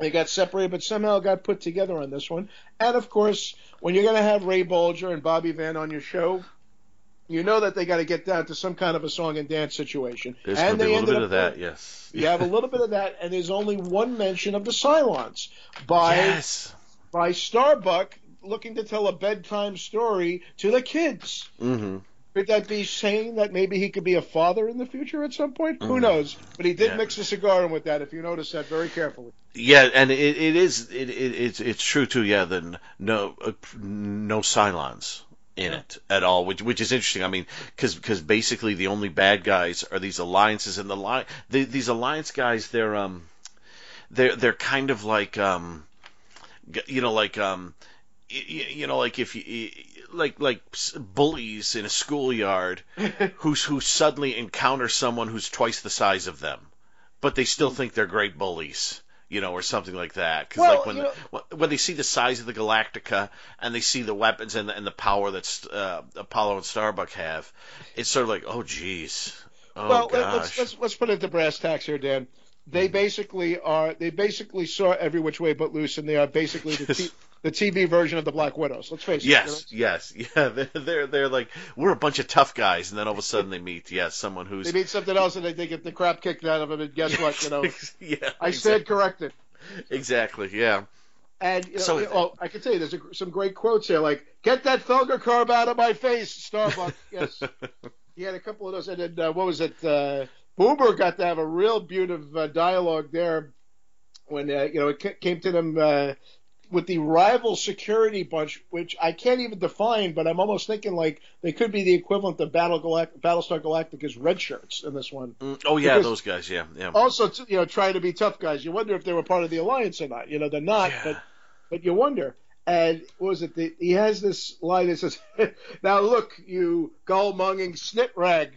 they got separated, but somehow got put together on this one. And of course, when you're going to have Ray Bolger and Bobby Van on your show, you know that they got to get down to some kind of a song and dance situation. There's and to be they a little ended bit up of that, yes. You have a little bit of that, and there's only one mention of the Cylons by Yes. by Starbuck looking to tell a bedtime story to the kids. hmm Could that be saying that maybe he could be a father in the future at some point? Who Mhm. knows? But he did Yeah. mix a cigar in with that. If you notice that very carefully. Yeah, and it, it is it, it it's it's true too. Yeah, then no uh, no Cylons in it at all, which which is interesting. I mean, because because basically the only bad guys are these alliances, and the li- the, these alliance guys, they're um they're they're kind of like um you know like um you know like if you like like bullies in a schoolyard who who suddenly encounter someone who's twice the size of them, but they still think they're great bullies, you know, or something like that. Because Well, like when the, know- when they see the size of the Galactica and they see the weapons and the, and the power that uh, Apollo and Starbuck have, it's sort of like, oh geez, oh well, gosh, let's let's let's put it to brass tacks here, Dan. They basically are. They basically saw every which way but loose, and they are basically the, t- the TV version of the Black Widows. Let's face it. Yes, yes, yeah. They're, they're they're like we're a bunch of tough guys, and then all of a sudden they meet, yes, someone who's They meet something else, and they, they get the crap kicked out of them. And guess what? You know, yeah, I said corrected. exactly, yeah. And you know, So- you know, well, I can tell you, there's a, some great quotes here, like "Get that felgercarb out of my face, Starbuck." yes, he had a couple of those, and then uh, what was it? Uh, Boomer got to have a real beautiful uh, dialogue there when uh, you know it ca- came to them uh, with the rival security bunch, which I can't even define, but I'm almost thinking like they could be the equivalent of Battle Galact- Battlestar Galactica's red shirts in this one. Mm, Oh yeah, Because- those guys, yeah, yeah. Also, t- you know, trying to be tough guys. You wonder if they were part of the alliance or not. You know, they're not, Yeah. but but you wonder. And what was it? The, he has this line that says, "Now look, you gull-monging snit rag."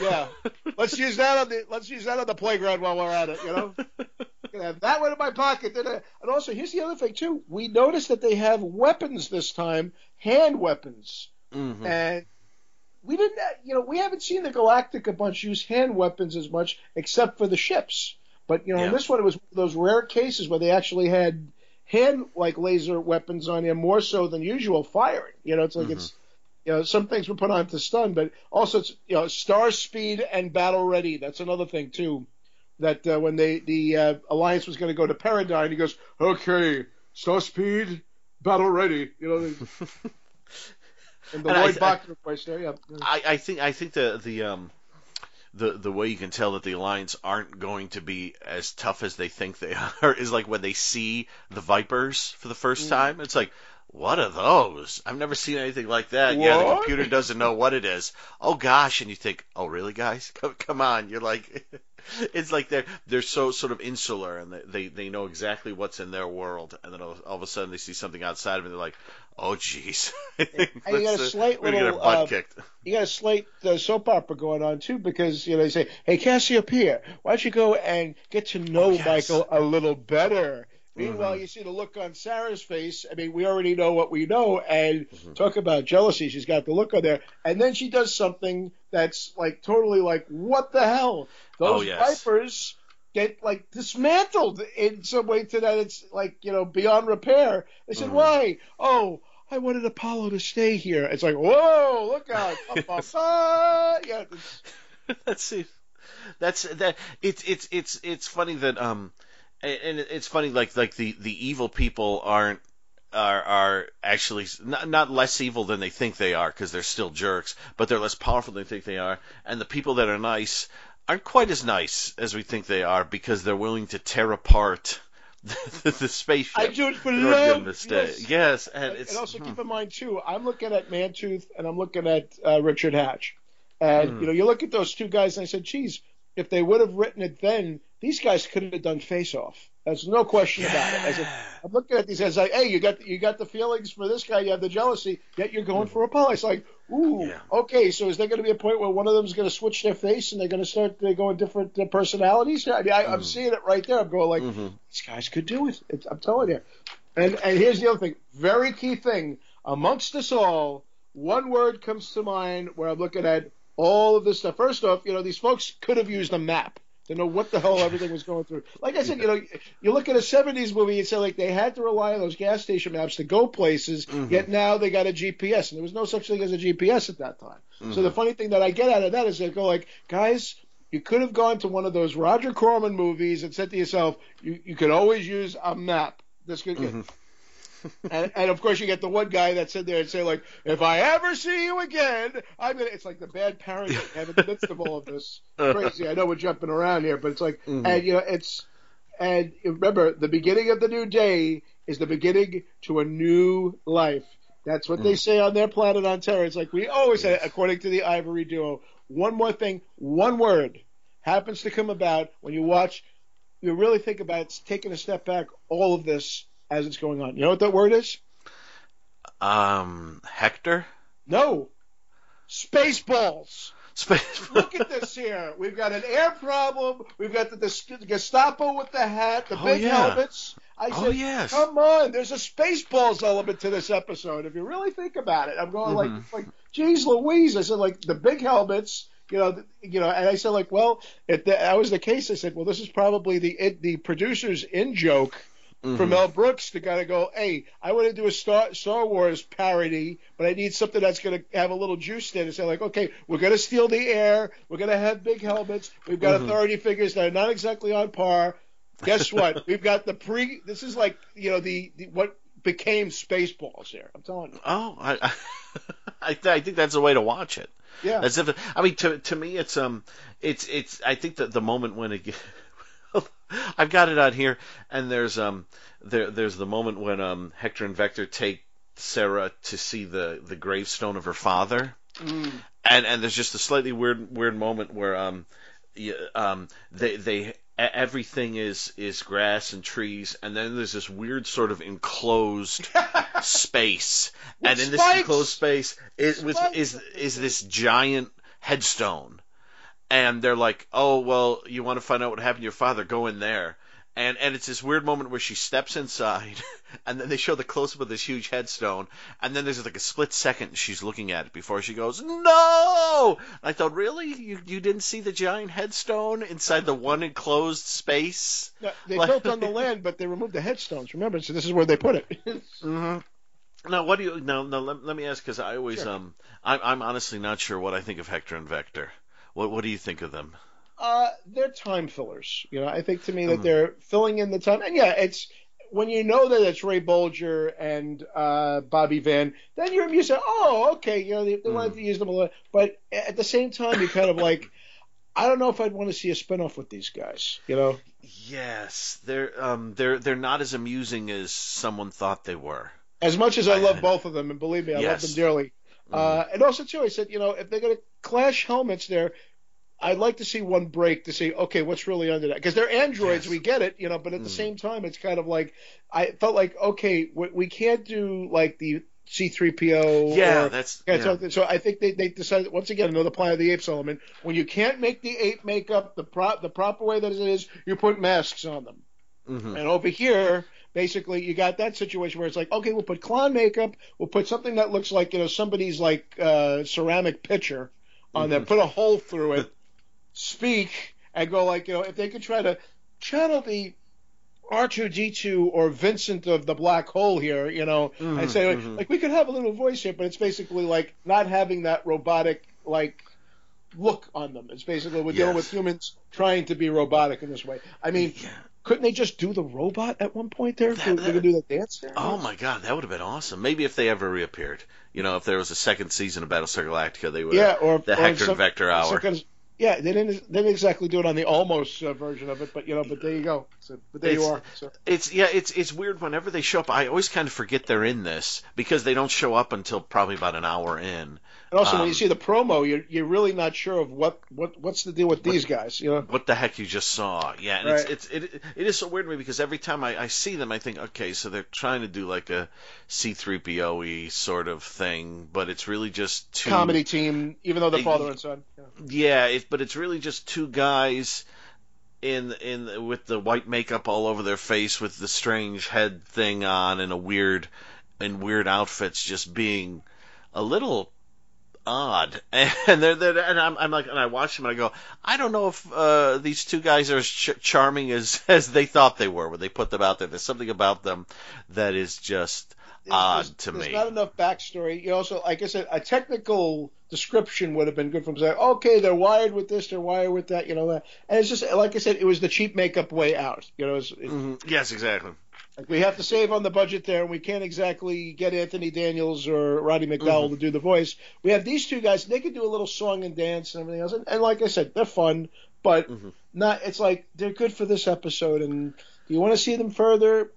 Yeah, let's use that on the let's use that on the playground while we're at it. You know, have that one in my pocket. And also, here's the other thing too. We noticed that they have weapons this time, hand weapons, Mhm. and we didn't. You know, we haven't seen the Galactica bunch use hand weapons as much, except for the ships. But you know, in this one, it was those rare cases where they actually had hand like laser weapons on him more so than usual firing. You know, it's like it's you know, some things were put on to stun, but also it's, you know, star speed and battle ready. That's another thing too. That uh, when they the uh, alliance was going to go to Paradeen, he goes, "Okay, star speed, battle ready." You know, and the And Lloyd I- voice there. Yeah, I, I think I think the the um the the way you can tell that the alliance aren't going to be as tough as they think they are is like when they see the Vipers for the first time. It's like, what are those? I've never seen anything like that. Yeah, the computer doesn't know what it is. Oh gosh, and you think, oh really, guys? Come, come on, you're like. It's like they're they're so sort of insular and they, they, they know exactly what's in their world and then all, all of a sudden they see something outside of it and they're like, oh jeez, I And you got a uh, slight get little, butt uh, kicked. you got a slight uh, soap opera going on too because you know they say, "Hey, Cassiopeia, why don't you go and get to know Oh, yes. Michael a little better?" Meanwhile, Mhm. you see the look on Sarah's face. I mean, we already know what we know, and Mm-hmm. talk about jealousy. She's got the look on there, and then she does something that's like totally like, "What the hell?" Those Oh, yes. vipers get like dismantled in some way to that it's like you know beyond repair. They said, Mhm. "Why?" Oh. I wanted Apollo to stay here. It's like, whoa, look out. Yeah, that's it. That's that. It's it's it's it's funny that um, and it's funny like like the the evil people aren't are are actually not, not less evil than they think they are because they're still jerks, but they're less powerful than they think they are, and the people that are nice aren't quite as nice as we think they are because they're willing to tear apart the, the spaceship. I do it for in order to get them love. Yes. Yes, and and also hmm. keep in mind too, I'm looking at Mantooth and I'm looking at uh, Richard Hatch, and Hmm. you know you look at those two guys and I said, geez, if they would have written it then, these guys could have done Face Off. There's no question about it. I said, I'm looking at these guys like, hey, you got you got the feelings for this guy, you have the jealousy, yet you're going for Apollo. It's like, ooh, Yeah. okay, so is there going to be a point where one of them is going to switch their face and they're going to start they're going different uh, personalities? I mean, I, I'm seeing it right there. I'm going like, Mhm. these guys could do it. It's, I'm telling you. And and here's the other thing, very key thing amongst us all. One word comes to mind where I'm looking at all of this stuff. First off, you know these folks could have used a map to know what the hell everything was going through. Like I said, you know, you look at a '70s movie and say like they had to rely on those gas station maps to go places. Mm-hmm. Yet now they got a GPS, and there was no such thing as a GPS at that time. So the mm-hmm. funny thing that I get out of that is they go like, guys, you could have gone to one of those Roger Corman movies and said to yourself, you, you could always use a map. This could get. Mm-hmm. And, and of course, you get the one guy that's in there and say like, "If I ever see you again, I'm gonna." It's like the bad parent in the midst of all of this crazy. I know we're jumping around here, but it's like, mm-hmm. and you know, it's and remember, the beginning of the new day is the beginning to a new life. That's what they mm. say on their planet on Terra. It's like we always say, according to the Ivory Duo. One more thing, one word happens to come about when you watch. You really think about it, it's taking a step back. All of this as it's going on. You know what that word is? um Hector. No. Spaceballs. Space. Look at this here. We've got an air problem. We've got the, the Gestapo with the hat, the Oh, big yeah. helmets. I Oh, said, yes. come on. There's a Spaceballs element to this episode. If you really think about it, I'm going like, Mhm. like, geez, Louise. I said, like the big helmets. You know, you know, and I said, like, well, if that was the case, I said, well, this is probably the it, the producers in joke Mhm. for Mel Brooks to kind of go, hey, I want to do a Star, Star Wars parody, but I need something that's going to have a little juice in it. So like, okay, we're going to steal the air. We're going to have big helmets. We've got Mhm. authority figures that are not exactly on par. Guess what? We've got the pre. This is like you know the, the what became Spaceballs here. I'm telling you. Oh, I, I, I, th- I think that's a way to watch it. Yeah. As if, I mean, to to me, it's um, it's it's. I think that the moment when it, I've got it on here, and there's um, there there's the moment when um, Hector and Vector take Sarah to see the the gravestone of her father, Mm. and and there's just a slightly weird weird moment where um, um, they they everything is is grass and trees, and then there's this weird sort of enclosed space, and in this enclosed space is with is is this giant headstone, and they're like, oh well, you want to find out what happened to your father? Go in there. And and it's this weird moment where she steps inside, and then they show the close up of this huge headstone, and then there's like a split second and she's looking at it before she goes, no. I thought, really, you you didn't see the giant headstone inside the one enclosed space? No, They Like- built on the land, but they removed the headstones. Remember, so this is where they put it. hmm Now, what do you now? Now, let, let me ask because I always Sure. um, I'm I'm honestly not sure what I think of Hector and Vector. What what do you think of them? Uh, they're time fillers. You know, I think to me that Mhm. they're filling in the time. And yeah, it's when you know that it's Ray Bolger and uh, Bobby Van, then you're amused. Oh, okay, you know, they, they wanted to use them a little, but at the same time, you kind of like, I don't know if I'd want to see a spinoff with these guys. You know, Yes, they're um they're they're not as amusing as someone thought they were. as much as I I- love both of them, and believe me, I love them dearly. Uh, and also too, I said, you know, if they're going to clash helmets there. I'd like to see one break to see, okay, what's really under that? Because they're androids, Yes. we get it, you know, but at the Mm. same time, it's kind of like, I felt like, okay, we, we can't do like the C3PO. Yeah, or, that's yeah. So, so I think they, they decided, once again, another Planet of the Apes element. When you can't make the ape makeup the, pro- the proper way that it is, you put masks on them. Mhm. And over here, basically, you got that situation where it's like, okay, we'll put clown makeup, we'll put something that looks like you know somebody's like uh, ceramic pitcher on there, put a hole through it, speak, and go like you know if they could try to channel the R2D2 or Vincent of the black hole here, you know, Mhm, and say like, mhm. like we could have a little voice here, but it's basically like not having that robotic like look on them. It's basically we're dealing with humans trying to be robotic in this way. I mean, Yeah. Couldn't they just do the robot at one point there? That- They- could do that dance there? Oh my God, that would have been awesome. Maybe if they ever reappeared. You know, if there was a second season of Battlestar Galactica, they would. Yeah, or the or Hector some- and Vector hour. kind of- yeah, they didn't they didn't exactly do it on the almost uh, version of it, but you know, but there you go. So, but there you are. So. It's yeah, it's it's weird whenever they show up. I always kind of forget they're in this because they don't show up until probably about an hour in. And also, when Um, you see the promo, you're you're really not sure of what what what's the deal with these guys. You know, What the heck you just saw? Yeah, and Right. it's, it's it it is so weird to me because every time I, I see them, I think, okay, so they're trying to do like a C-3PO y sort of thing, but it's really just two comedy team, even though they're father and son. Yeah. Yeah, it, but it's really just two guys in in with the white makeup all over their face with the strange head thing on and a weird in weird outfits just being a little odd and they're, they're and I'm, I'm like and I watch them and I go I don't know if uh, these two guys are as ch- charming as as they thought they were when they put them out there there's something about them that is just There's- odd there's, to there's me There's not enough backstory. You also, like I said, a technical description would have been good from saying, okay, they're wired with this, they're wired with that, you know that. And it's just like I said, it was the cheap makeup way out. You know, it's, Mhm. yes exactly like we have to save on the budget there, and we can't exactly get Anthony Daniels or Roddy McDowall Mm-hmm. to do the voice. We have these two guys; they could do a little song and dance and everything else. And, and like I said, they're fun, but Mhm. not. It's like they're good for this episode. And do you want to see them further?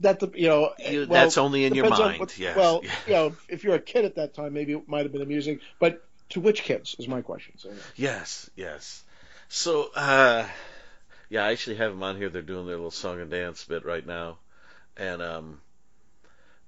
That the you know You- well, that's only in your mind, what- yes. Well, Yeah. you know, if you're a kid at that time, maybe it might have been amusing. But to which kids is my question. So, yeah. Yes, yes. So, uh, yeah, I actually have them on here. They're doing their little song and dance bit right now, and um,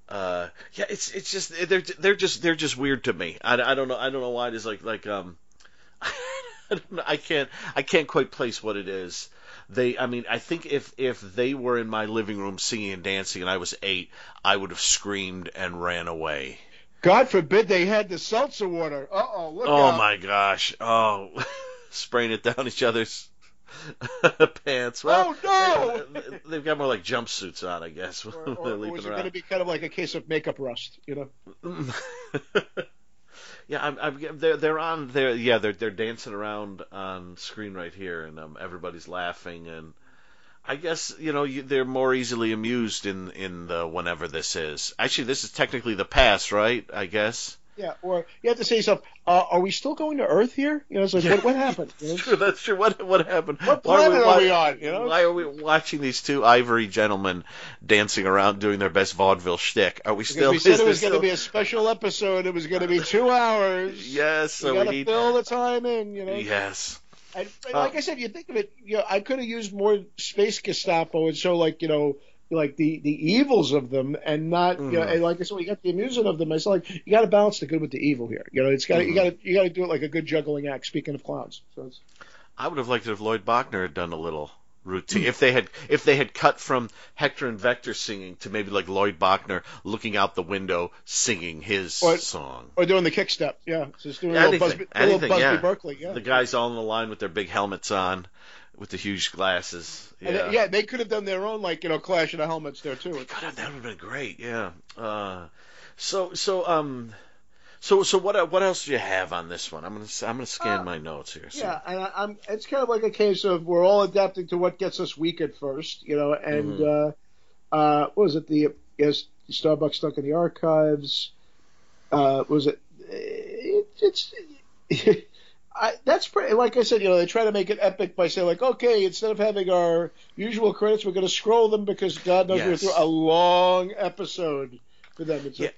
uh, yeah, it's it's just they're they're just they're just weird to me. I, I don't know I don't know why it is like like um, I know, I can't I can't quite place what it is. They, I mean, I think if if they were in my living room singing and dancing and I was eight, I would have screamed and ran away. God forbid they had the seltzer water. Uh oh, look Oh out. my gosh! Oh, spraying it down each other's pants. Well, Oh, no! they- they've got more like jumpsuits on, I guess. Or, or, or was it going to be kind of like a case of makeup rust? You know. yeah, I'm, I'm, they're they're on there. Yeah, they're they're dancing around on screen right here, and um, everybody's laughing, and I guess you know you, they're more easily amused in in the whenever this is. Actually, this is technically the past, right? I guess. Yeah. Or you have to say to yourself, uh, "Are we still going to Earth here?" You know, it's like, what, what happened? You know, That's true. That's true. What what happened? What Why planet are why- we on, you know? Why are we watching these two ivory gentlemen dancing around doing their best vaudeville shtick? Are we Because still? we said it was going to be a special episode. It was going to be two hours. Yes. We So got we to need. fill the time in. You know. Yes. And, and Uh, like I said, you think of it, you know, I could have used more space Gestapo and show like you know, like the the evils of them, and not you know, Mhm. and like I said, we got the amusement of them. It's like you got to balance the good with the evil here. You know, it's got to you got to you got to do it like a good juggling act. Speaking of clowns, so it's, I would have liked it if Lloyd Bochner had done a little routine. Hmm. if they had, if they had cut from Hector and Vector singing to maybe like Lloyd Bochner looking out the window singing his Or- song. or doing the kick step, yeah, just doing a little Anything, Busby, a little Busby yeah. Berkeley, yeah. The guys all in the line with their big helmets on, with the huge glasses. Yeah. they- yeah, they could have done their own like you know Clash of the Helmets there too. God, that would have been great. Yeah. Uh, So so um so so what what else do you have on this one? I'm gonna I'm gonna scan Uh, my notes here. So- Yeah, and I, I'm. It's kind of like a case of we're all adapting to what gets us weak at first, you know. And uh, uh, what was it? The yes, Starbucks stuck in the archives. Uh, was it? it it's. I, that's pretty. Like I said, you know, they try to make it epic by saying, like, okay, instead of having our usual credits, we're going to scroll them because God knows we're through a long episode for them. It's Yeah.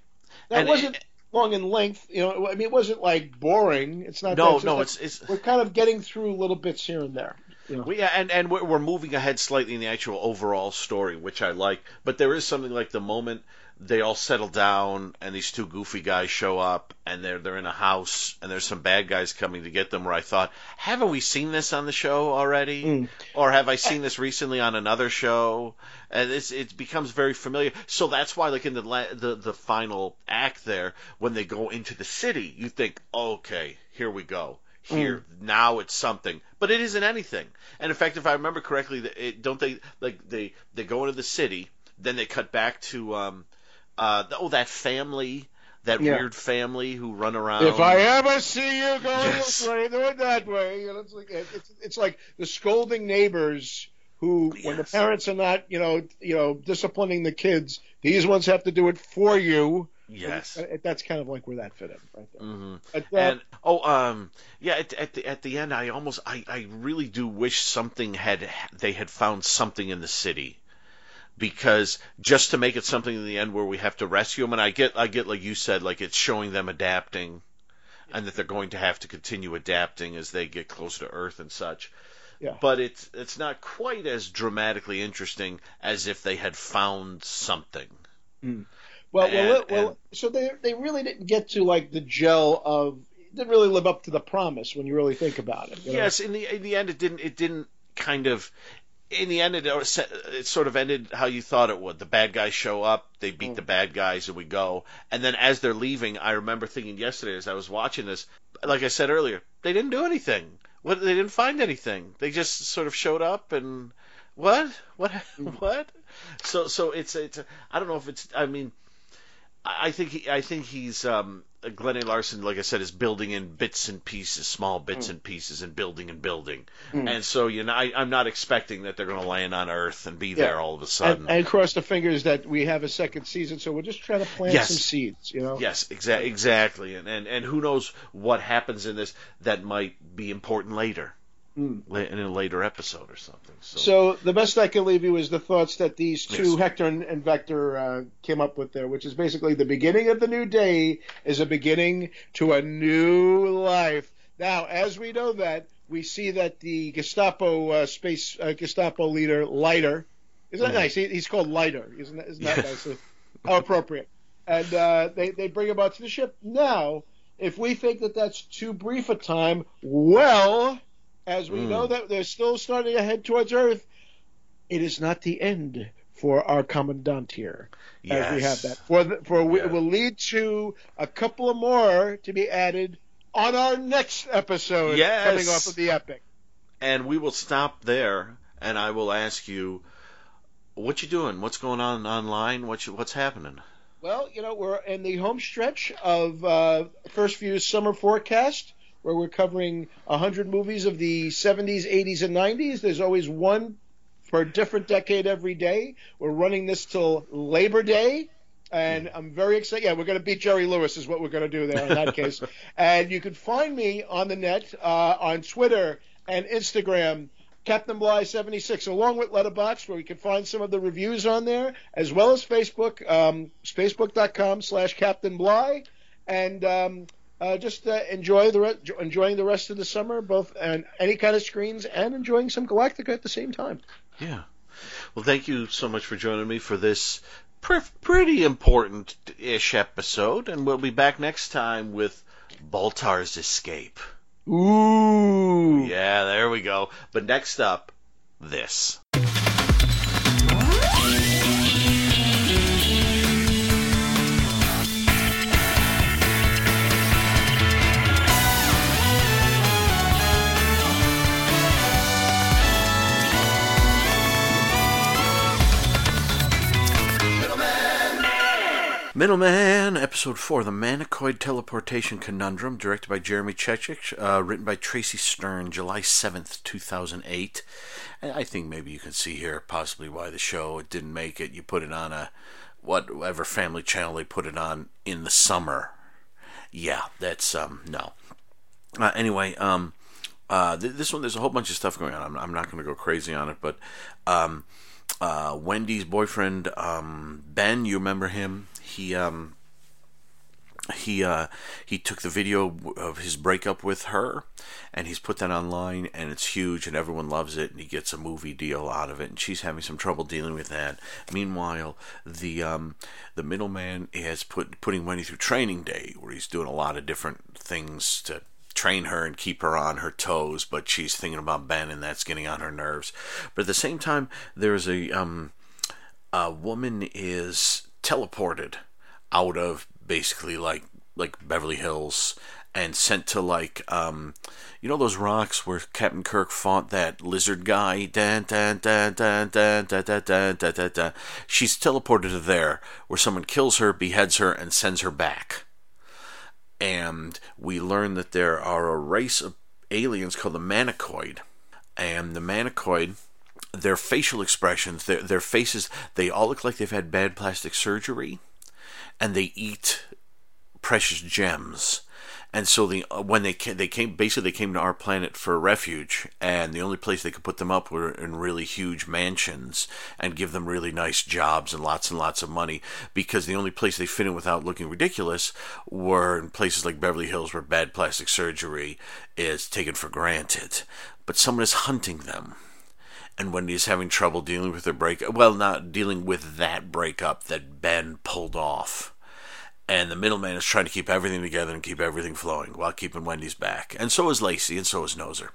that And- wasn't long in length. You know, I mean, it wasn't like boring. It's not. No, that, it's no, just it's it's we're kind of getting through little bits here and there. You know. We, yeah, and and we're, we're moving ahead slightly in the actual overall story, which I like. But there is something like the moment they all settle down and these two goofy guys show up and they're they're in a house and there's some bad guys coming to get them. Where I thought, haven't we seen this on the show already, Mm. or have I seen this recently on another show? And it's it becomes very familiar. So that's why, like in the la- the the final act there, when they go into the city, you think, okay, here we go. Here now it's something, but it isn't anything. And in fact, if I remember correctly, it, don't they like they they go into the city, then they cut back to um uh oh that family. That Yeah. weird family who run around. If I ever see you going Yes. this way, do it that way. You know, it's like it's, it's like the scolding neighbors who, when the parents are not, you know, you know, disciplining the kids, these ones have to do it for you. yes. That's kind of like where that fit in, right there. hmm But, uh, And oh, um, yeah. At, at the at the end, I almost, I, I really do wish something had they had found something in the city, because just to make it something in the end where we have to rescue them, and I get, I get like you said, like it's showing them adapting, and that they're going to have to continue adapting as they get closer to Earth and such. Yeah. But it's it's not quite as dramatically interesting as if they had found something. Mm. well, well, and- well, and- so they they really didn't get to like the gel of didn't really live up to the promise when you really think about it. you know? Yes, in the in the end, it didn't. It didn't kind of. In the end, it, it sort of ended how you thought it would. The bad guys show up, they beat Mm. the bad guys, and we go. And then as they're leaving, I remember thinking yesterday as I was watching this, like I said earlier, they didn't do anything. What they didn't find anything. They just sort of showed up and what what Mm. what. So so it's it's I don't know if it's I mean I I think he, I think he's um, Glenn A. Larson, like I said, is building in bits and pieces, small bits Mm. and pieces, and building and building. And so you know, I, I'm not expecting that they're going to land on Earth and be there all of a sudden. and, and cross the fingers that we have a second season. So we're just trying to plant Yes. some seeds, you know. yes, exa- exactly. And, and and who knows what happens in this that might be important later, Mm. in a later episode or something. So, So the best I can leave you is the thoughts that these two, Yes. Hector and, and Vector, uh, came up with there, which is basically the beginning of the new day is a beginning to a new life. Now, as we know that, we see that the Gestapo uh, space uh, Gestapo leader Leiter, isn't that Mhm. nice? He, he's called Leiter, isn't that, isn't that nice? How appropriate. And uh, they they bring him out to the ship. Now, if we think that that's too brief a time, well, as we Mm. know that they're still starting to head towards Earth, it is not the end for our commandant here. As we have yes. that, for the, for Yeah. it will lead to a couple of more to be added on our next episode Yes. coming off of the epic. and we will stop there, and I will ask you, what you doing? What's going on online? What you, what's happening? Well, you know, we're in the home stretch of uh, First View's summer forecast, where we're covering 100 movies of the 70s, 80s, and 90s. There's always one for a different decade every day. We're running this till Labor Day. And I'm very excited. Yeah, we're going to beat Jerry Lewis, is what we're going to do there in that case. And you can find me on the net, uh, on Twitter and Instagram, Captain Bly 76, along with Letterboxd, where you can find some of the reviews on there, as well as Facebook, um, facebook.com slash Captain Bly, and um, uh, just uh, enjoy the re- enjoying the rest of the summer, both on any kind of screens and enjoying some Galactica at the same time. Yeah. Well, thank you so much for joining me for this pr- pretty important-ish episode, and we'll be back next time with Baltar's Escape. Ooh. Yeah, there we go. But next up, this. Middleman, Episode 4, The Manicoid Teleportation Conundrum, directed by Jeremy Chechik, uh, written by Tracy Stern, July 7th, 2008. And I think maybe you can see here possibly why the show didn't make it. You put it on a whatever family channel they put it on in the summer. Yeah, that's, um, no. Uh, anyway, um, uh, th- this one, there's a whole bunch of stuff going on. I'm, I'm not going to go crazy on it, but um, uh, Wendy's boyfriend, um, Ben, you remember him? He um, he uh, he took the video of his breakup with her, and he's put that online, and it's huge, and everyone loves it, and he gets a movie deal out of it, and she's having some trouble dealing with that. Meanwhile, the um, the middleman is put putting Wendy through training day, where he's doing a lot of different things to train her and keep her on her toes, but she's thinking about Ben, and that's getting on her nerves. But at the same time, there's a um, a woman is teleported out of basically like like Beverly Hills and sent to like um you know those rocks where Captain Kirk fought that lizard guy? She's teleported to there where someone kills her beheads her and sends her back. And we learn that there are a race of aliens called the Manicoid. And the Manicoid their facial expressions, their their faces, they all look like they've had bad plastic surgery, and they eat precious gems. And so the uh, when they came, they came basically they came to our planet for refuge, and the only place they could put them up were in really huge mansions and give them really nice jobs and lots and lots of money because the only place they fit in without looking ridiculous were in places like Beverly Hills where bad plastic surgery is taken for granted. But someone is hunting them and Wendy's having trouble dealing with her breakup. Well, not dealing with that breakup that Ben pulled off. And the middleman is trying to keep everything together and keep everything flowing while keeping Wendy's back. And so is Lacey, and so is Noser.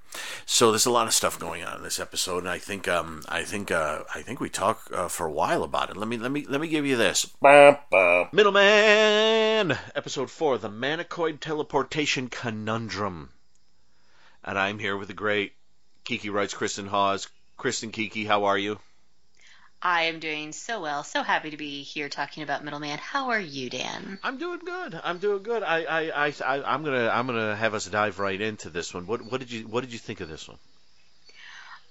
So there's a lot of stuff going on in this episode, and I think um, I think uh, I think we talk uh, for a while about it. Let me let me let me give you this. Middleman, episode four, the Manicoid Teleportation Conundrum. And I'm here with the great Kiki writes Kristen Hawes. Kristen Kiki, how are you? I am doing so well. So happy to be here talking about Middleman. How are you, Dan? I'm doing good. I'm doing good. I, I, I, I I'm gonna I'm gonna have us dive right into this one. What what did you what did you think of this one?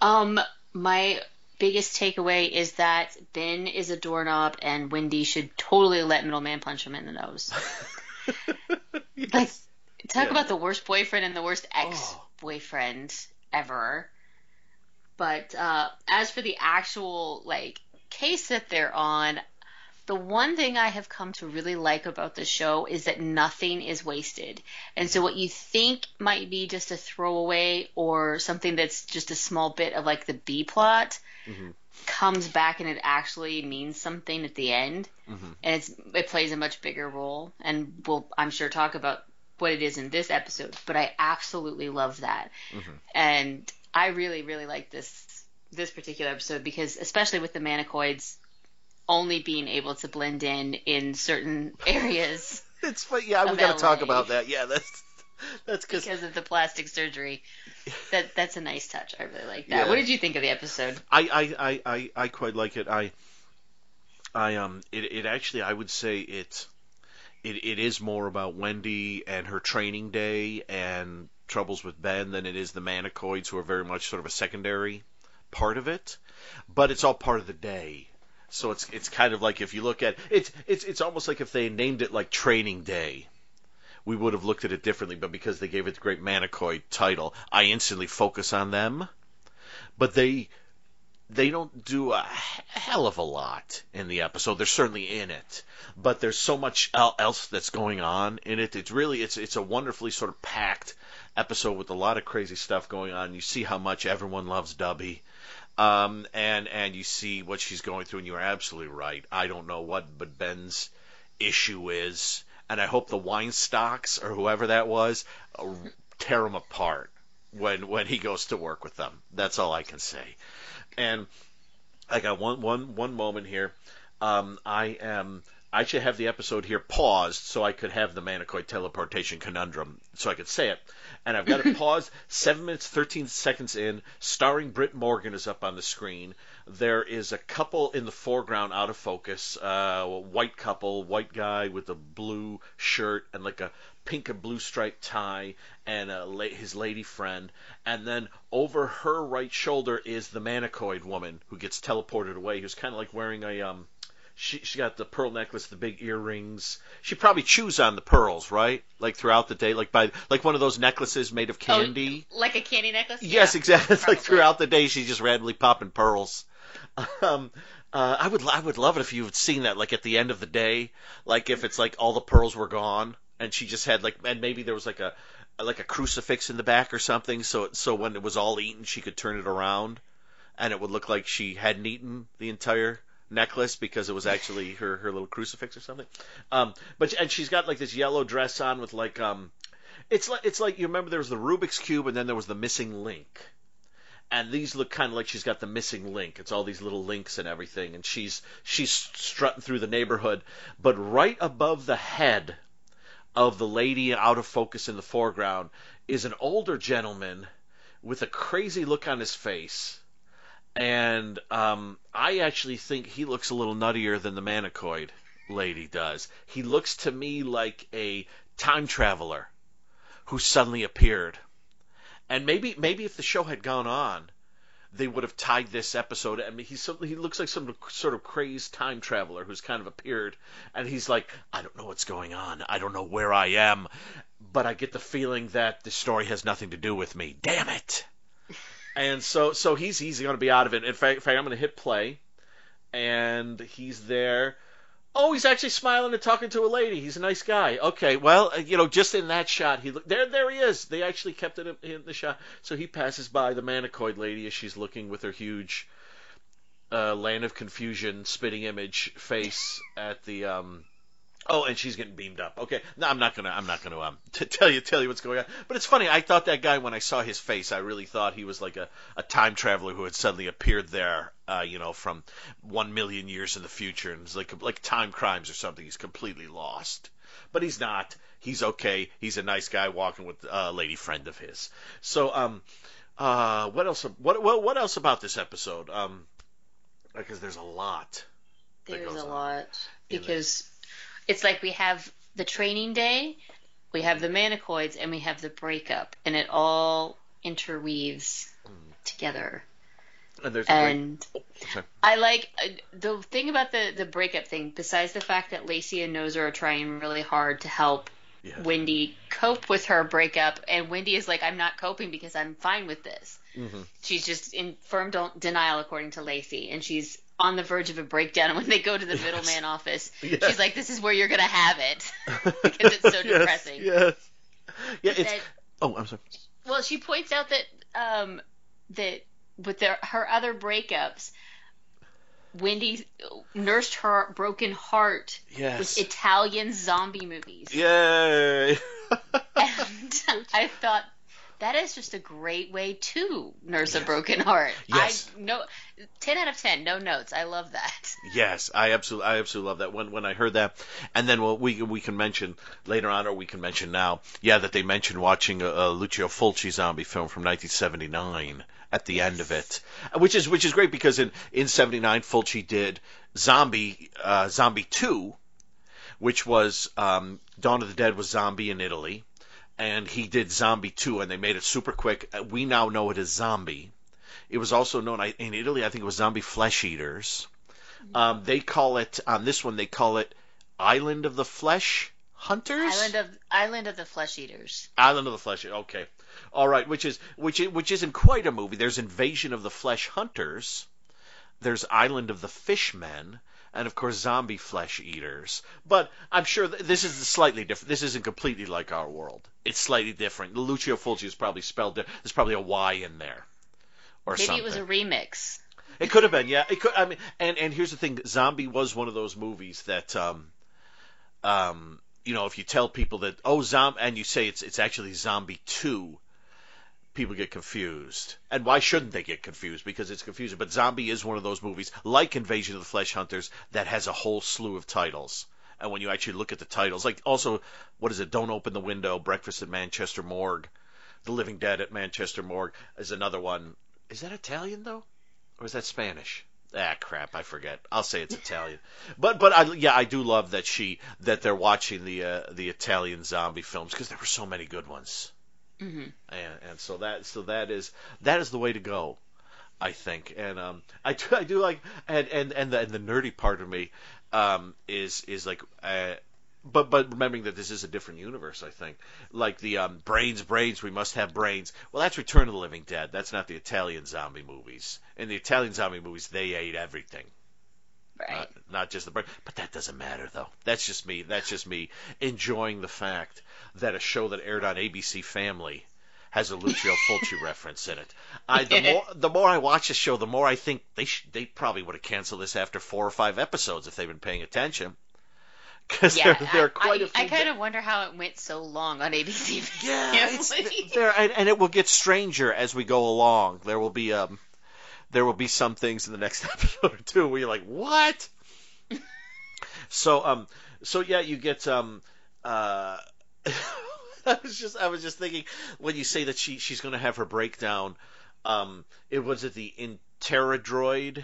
Um, my biggest takeaway is that Ben is a doorknob and Wendy should totally let Middleman punch him in the nose. Like, talk Yeah. about the worst boyfriend and the worst ex boyfriend ever. But uh, as for the actual like case that they're on, the one thing I have come to really like about the show is that nothing is wasted. And so what you think might be just a throwaway or something that's just a small bit of like the B plot mm-hmm. comes back and it actually means something at the end. Mm-hmm. And it's it plays a much bigger role and we'll I'm sure talk about what it is in this episode, but I absolutely love that. Mm-hmm. And I really really like this this particular episode because especially with the manicoids only being able to blend in in certain areas It's fun. Yeah, we got to talk about that. Yeah, that's that's because because of the plastic surgery. That that's a nice touch. I really like that. Yeah. What did you think of the episode? I, I, I, I, I quite like it. I I um it, it actually I would say it it it is more about Wendy and her training day and troubles with Ben than it is the Manicoids who are very much sort of a secondary part of it. But it's all part of the day. So it's it's kind of like if you look at it's it's it's almost like if they named it like Training Day. We would have looked at it differently, but because they gave it the great Manicoid title, I instantly focus on them. But they they don't do a hell of a lot in the episode. They're certainly in it, but there's so much else that's going on in it. It's really it's it's a wonderfully sort of packed episode with a lot of crazy stuff going on. You see how much everyone loves Dubby. Um, and and you see what she's going through, and you're absolutely right. I don't know what, but Ben's issue is, and I hope the Weinstocks or whoever that was uh, tear him apart when when he goes to work with them. That's all I can say. And I got one one one moment here. Um, I am. I should have the episode here paused so I could have the Manicoid teleportation conundrum so I could say it. And I've got it paused. Seven minutes thirteen seconds in. Starring Brit Morgan is up on the screen. there is a couple in the foreground out of focus, uh, a white couple, white guy with a blue shirt and like a pink and blue striped tie, and a la- his lady friend, and then over her right shoulder is the Manicoid woman who gets teleported away, who's kind of like wearing a um. She she got the pearl necklace, the big earrings. She probably chews on the pearls, right? Like throughout the day, like by like one of those necklaces made of candy. Oh, like a candy necklace. Yes, Yeah, exactly. It's like throughout the day, she's just randomly popping pearls. Um, uh, I would, I would love it if you had seen that, like at the end of the day, like if it's like all the pearls were gone and she just had like, and maybe there was like a, like a crucifix in the back or something, so so when it was all eaten, she could turn it around, and it would look like she hadn't eaten the entire necklace because it was actually her her little crucifix or something. Um, but and she's got like this yellow dress on with like um, it's like it's like you remember there was the Rubik's cube and then there was the missing link. And these look kind of like she's got the missing link. It's all these little links and everything, and she's she's strutting through the neighborhood. But right above the head of the lady out of focus in the foreground is an older gentleman with a crazy look on his face. And um, I actually think he looks a little nuttier than the Manicoid lady does. He looks to me like a time traveler who suddenly appeared. And maybe maybe if the show had gone on, they would have tied this episode. I mean, some, he looks like some sort of crazed time traveler who's kind of appeared, and he's like, I don't know what's going on. I don't know where I am, but I get the feeling that the story has nothing to do with me. Damn it! And so so he's he's going to be out of it. In fact, in fact I'm going to hit play, and he's there. Oh, he's actually smiling and talking to a lady. He's a nice guy. Okay, well, uh, you know, just in that shot, he look there. There he is. They actually kept it in the shot. So he passes by the Manicoid lady as she's looking with her huge uh, land of confusion spitting image face at the um. Oh, and she's getting beamed up. Okay, no, I'm not gonna. I'm not gonna um t- tell you tell you what's going on. But it's funny. I thought that guy when I saw his face, I really thought he was like a, a time traveler who had suddenly appeared there. Uh, you know, from one million years in the future, and it's like like time crimes or something. He's completely lost. But he's not. He's okay. He's a nice guy walking with a lady friend of his. So um, uh, what else? What what what else about this episode? Um, because there's a lot. There's a lot because it's like we have the training day, we have the manicoids, and we have the breakup, and it all interweaves together. And great. And sorry. I like uh, the thing about the the breakup thing. Besides the fact that Lacey and Nozer are trying really hard to help Yeah. Wendy cope with her breakup, and Wendy is like, "I'm not coping because I'm fine with this." Mhm. She's just in firm denial, according to Lacey, and she's on the verge of a breakdown. And when they go to the Yes. middleman office, Yes. she's like, "This is where you're gonna have it," because it's so depressing. Yes. Yeah, it's. That- Oh, I'm sorry. well, she points out that um, that with their her other breakups, Wendy nursed her broken heart Yes. with Italian zombie movies, Yay! and I thought that is just a great way to nurse a broken heart. Yes. I no, ten out of ten, no notes. I love that. yes, I absolutely, I absolutely love that. When when I heard that, and then well, we we can mention later on, or we can mention now, yeah, that they mentioned watching a, a Lucio Fulci zombie film from 1979 at the end of it, which is which is great because in in '79 Fulci did Zombie uh, Zombie Two, which was um, Dawn of the Dead was zombie in Italy, and he did Zombie 2, and they made it super quick. Uh, We now know it as Zombie. It was also known in Italy, I think it was Zombie Flesh Eaters. Um, they call it, on this one, they call it Island of the Flesh Hunters? Island of Island of the Flesh Eaters. Island of the Flesh. Okay, all right. Which is which? Which isn't quite a movie. There's Invasion of the Flesh Hunters. There's Island of the Fishmen, and of course Zombie Flesh Eaters. But I'm sure th- this is slightly different. This isn't completely like our world. It's slightly different. Lucio Fulci is probably spelled. di- There's probably a Y in there, or Maybe something. it was a remix. It could have been, yeah. It could. I mean, and and here's the thing: Zombie was one of those movies that, um, um, you know, if you tell people that oh, zombie, and you say it's it's actually Zombie Two, people get confused. And why shouldn't they get confused? Because it's confusing. But Zombie is one of those movies, like Invasion of the Flesh Hunters, that has a whole slew of titles. And when you actually look at the titles, like also, what is it? Don't open the window. Breakfast at Manchester Morgue. The Living Dead at Manchester Morgue is another one. Is that Italian though, or is that Spanish? ah crap, I forget. I'll say it's Italian. But but I yeah, I do love that she that they're watching the uh, the Italian zombie films because there were so many good ones. Hmm and and so that so that is that is the way to go I think. And um I do, I do like and and and the, and the nerdy part of me um is is like uh but but remembering that this is a different universe I think. Like the um brains brains we must have brains. Well that's Return of the Living Dead. That's not the Italian zombie movies. In the Italian zombie movies they ate everything Right. uh, not just the brain. But that doesn't matter though. That's just me. That's just me enjoying the fact that a show that aired on ABC Family has a Lucio Fulci reference in it. I the more the more I watch the show, the more I think they sh- they probably would have canceled this after four or five episodes if they've been paying attention. Because yeah, there, there are quite I, a few. I kind of wonder how it went so long on ABC. Yeah, there, and, and it will get stranger as we go along. There will be um, there will be some things in the next episode or two where you're like, what? so um, so yeah, you get um, uh, I was just I was just thinking when you say that she she's going to have her breakdown, um, it was it the Interadroid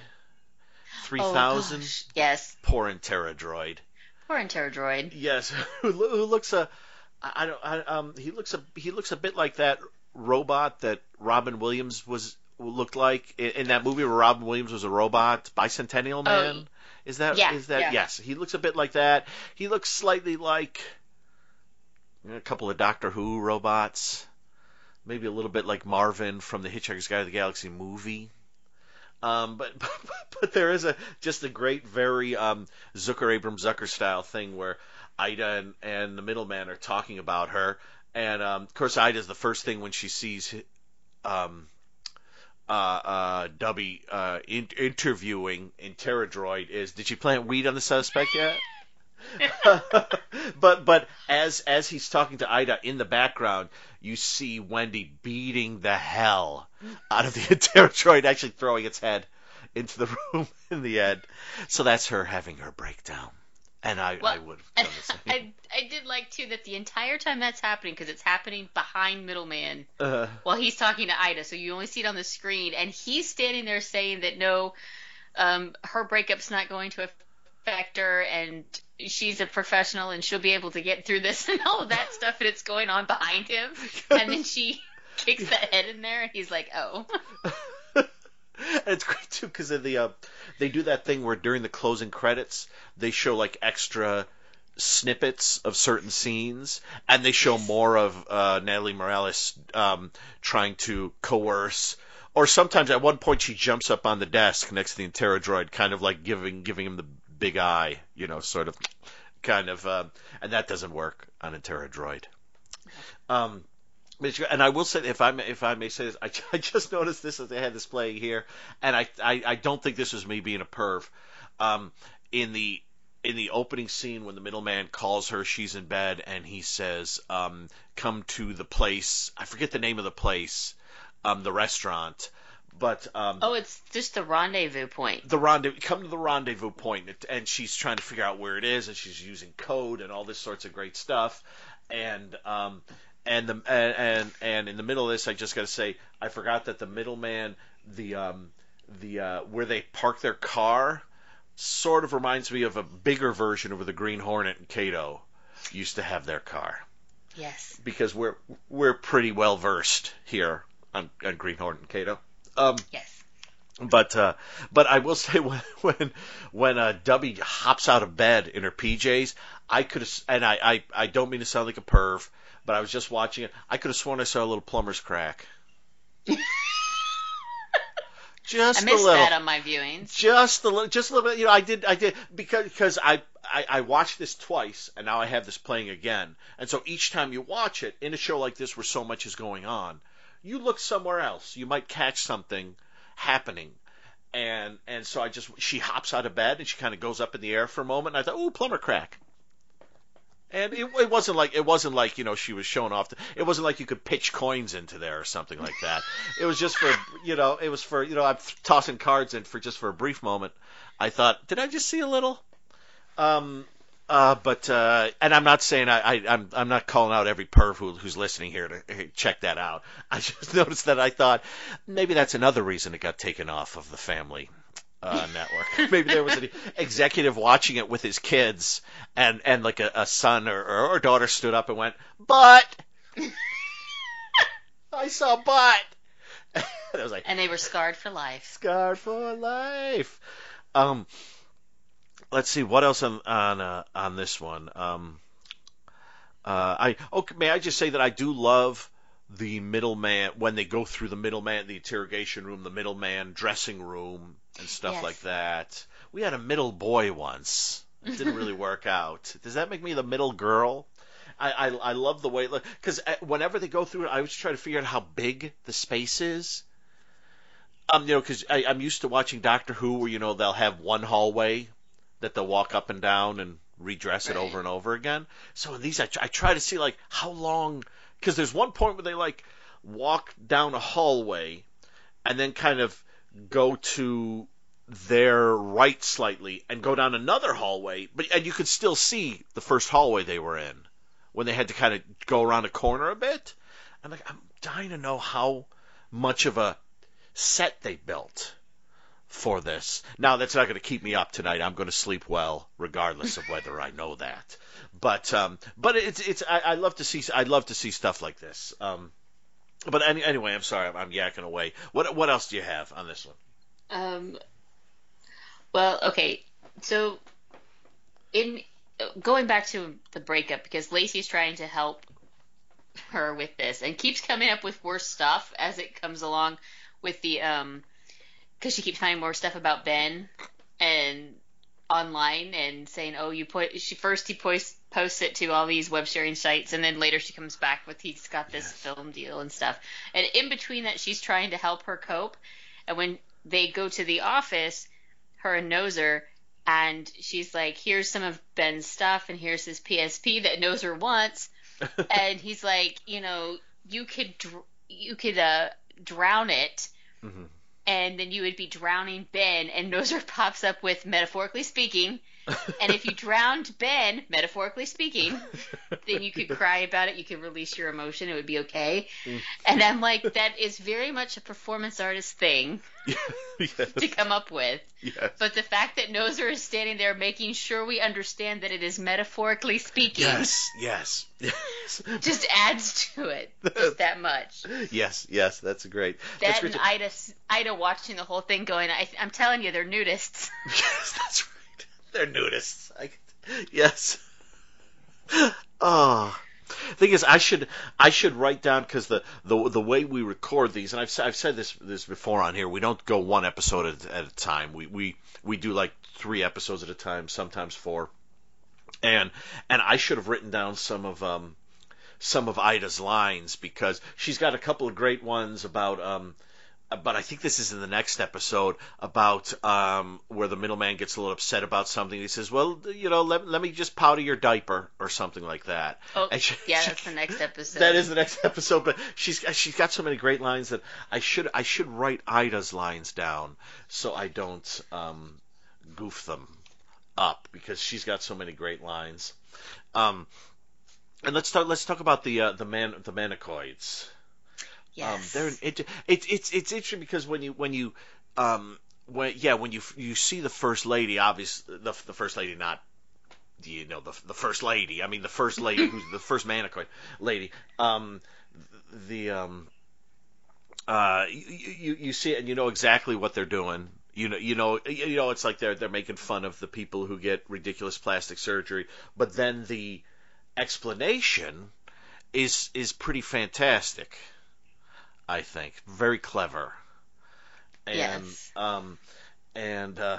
three Oh, thousand. gosh. Yes. Poor Interadroid. Poor Interadroid. Yes, who, who looks a, I I don't, I, um, he looks a, he looks a bit like that robot that Robin Williams was looked like in, in that movie where Robin Williams was a robot, Bicentennial Man. is that is yeah, is that yeah. yes? He looks a bit like that. He looks slightly like a couple of Doctor Who robots, maybe a little bit like Marvin from the Hitchhiker's Guide to the Galaxy movie. Um, but, but but there is a just a great, very um, Zucker Abrams Zucker style thing where Ida and, and the middleman are talking about her, and um, of course Ida's the first thing when she sees um, uh, uh, Dubby uh, in, interviewing in Terradroid is did she plant weed on the suspect yet? but but as as he's talking to Ida in the background, you see Wendy beating the hell out of the Terradroid, actually throwing its head into the room in the end. So that's her having her breakdown, and I, Well, I would have done the same. I, I did like too that the entire time that's happening because it's happening behind middleman Uh, while he's talking to Ida, so you only see it on the screen, and he's standing there saying that no, um, her breakup's not going to affect her, and she's a professional and she'll be able to get through this and all of that stuff, and it's going on behind him, and then she kicks that head in there, and he's like, oh, and it's great too because the uh, they do that thing where during the closing credits they show like extra snippets of certain scenes, and they show more of uh, Natalie Morales um, trying to coerce. Or sometimes at one point she jumps up on the desk next to the Interadroid, kind of like giving giving him the big eye, you know, sort of, kind of, uh, and that doesn't work on Interadroid. Um, and I will say, if I may, if I may say this, I, I just noticed this as they had this playing here, and I, I, I don't think this was me being a perv. Um, in the in the opening scene when the middleman calls her, she's in bed, and he says, um, "Come to the place." I forget the name of the place, um, the restaurant, but um, oh, it's just the rendezvous point. the rendezvous come to the rendezvous point and- and she's trying to figure out where it is and she's using code and all this sorts of great stuff and um and the and and, and in the middle of this I just got to say I forgot that the middleman the um the uh where they park their car sort of reminds me of a bigger version of where the Green Hornet and Kato used to have their car Yes. because we're we're pretty well versed here on, on Green Hornet and Kato um Yes. but uh, but I will say when when when uh, Dubby hops out of bed in her PJs, I could and I, I I don't mean to sound like a perv, but I was just watching it. I could have sworn I saw a little plumber's crack. just I a missed little, that on my viewings. just a little, just a little bit. You know, I did, I did because because I, I I watched this twice, and now I have this playing again. And so each time you watch it in a show like this, where so much is going on, you look somewhere else. You might catch something happening. And and so I just she hops out of bed and she kind of goes up in the air for a moment. And I thought, oh, plumber crack. And it, it wasn't like it wasn't like you know she was showing off. The, it wasn't like you could pitch coins into there or something like that. It was just for you know it was for you know I'm tossing cards in for just for a brief moment. I thought, did I just see a little? Um, uh, but uh, and I'm not saying I, I I'm I'm not calling out every perv who, who's listening here to hey, check that out. I just noticed that I thought maybe that's another reason it got taken off of the family uh, network. Maybe there was an executive watching it with his kids, and and like a, a son or, or, or daughter stood up and went, "But I saw butt." and I was like, And they were scarred for life. "Scarred for life." Um, let's see what else on on uh, on this one. Um, uh, I okay, may I just say that I do love the middleman when they go through the middleman, the interrogation room, the middleman dressing room, and stuff Yes. like that. We had a middle boy once. It didn't really work out. Does that make me the middle girl? I, I, I love the way because whenever they go through it, I always try to figure out how big the space is. Um, you know, because I'm used to watching Doctor Who, where you know they'll have one hallway that they'll walk up and down and redress it over and over again. So in these, I, I try to see like how long, because there's one point where they like walk down a hallway and then kind of go to their right slightly and go down another hallway, but and you could still see the first hallway they were in when they had to kind of go around a corner a bit. I'm like, I'm dying to know how much of a set they built for this. Now that's not going to keep me up tonight. I'm going to sleep well, regardless of whether I know that. But um, but it's it's I, I love to see I love to see stuff like this. Um, but any, anyway, I'm sorry, I'm, I'm yakking away. What what else do you have on this one? Um, well, okay. So, in going back to the breakup, because Lacey's trying to help her with this and keeps coming up with worse stuff as it comes along with the um, because she keeps finding more stuff about Ben and online and saying, oh, you put she first he posts posts it to all these web sharing sites and then later she comes back with he's got this Yes. film deal and stuff. And in between that, she's trying to help her cope. And when they go to the office, her and Noser, and she's like, "Here's some of Ben's stuff, and here's his PSP that Noser wants." and he's like, "You know, you could dr- you could uh, drown it." Mhm. And then you would be drowning Ben, and Noser pops up with metaphorically speaking. And if you drowned Ben, metaphorically speaking, then you could cry about it. You could release your emotion. It would be okay. Mm. And I'm like, that is very much a performance artist thing yes, to come up with. yes, But the fact that Noser is standing there making sure we understand that it is metaphorically speaking yes, yes, yes, just adds to it just that much. yes, yes. That's great. That's That great. and Ida, Ida watching the whole thing going, I, I'm telling you, they're nudists. Yes, that's right. They're nudists. I, yes. Oh. Thing is, I should I should write down because the, the the way we record these, and I've I've said this this before on here. We don't go one episode at, at a time. We we we do like three episodes at a time, sometimes four. And and I should have written down some of um some of Ida's lines because she's got a couple of great ones about um but I think this is in the next episode about um, where the middleman gets a little upset about something. He says, "Well, you know, let, let me just powder your diaper or something like that." Oh, she- yeah, she- that's the next episode. That is the next episode, but she's she's got so many great lines that I should I should write Ida's lines down so I don't um, goof them up because she's got so many great lines. Um, and let's talk let's talk about the uh, the man the Manicoids. Um, Yes. they're it, it, it's it's interesting because when you when you um when yeah when you you see the first lady obviously the the first lady not you know the the first lady? I mean the first lady who's the first manicoid lady. Um the um uh you, you you see it and you know exactly what they're doing. You know you know you know it's like they're they're making fun of the people who get ridiculous plastic surgery. But then the explanation is is pretty fantastic I think. Very clever. And Yes. um and uh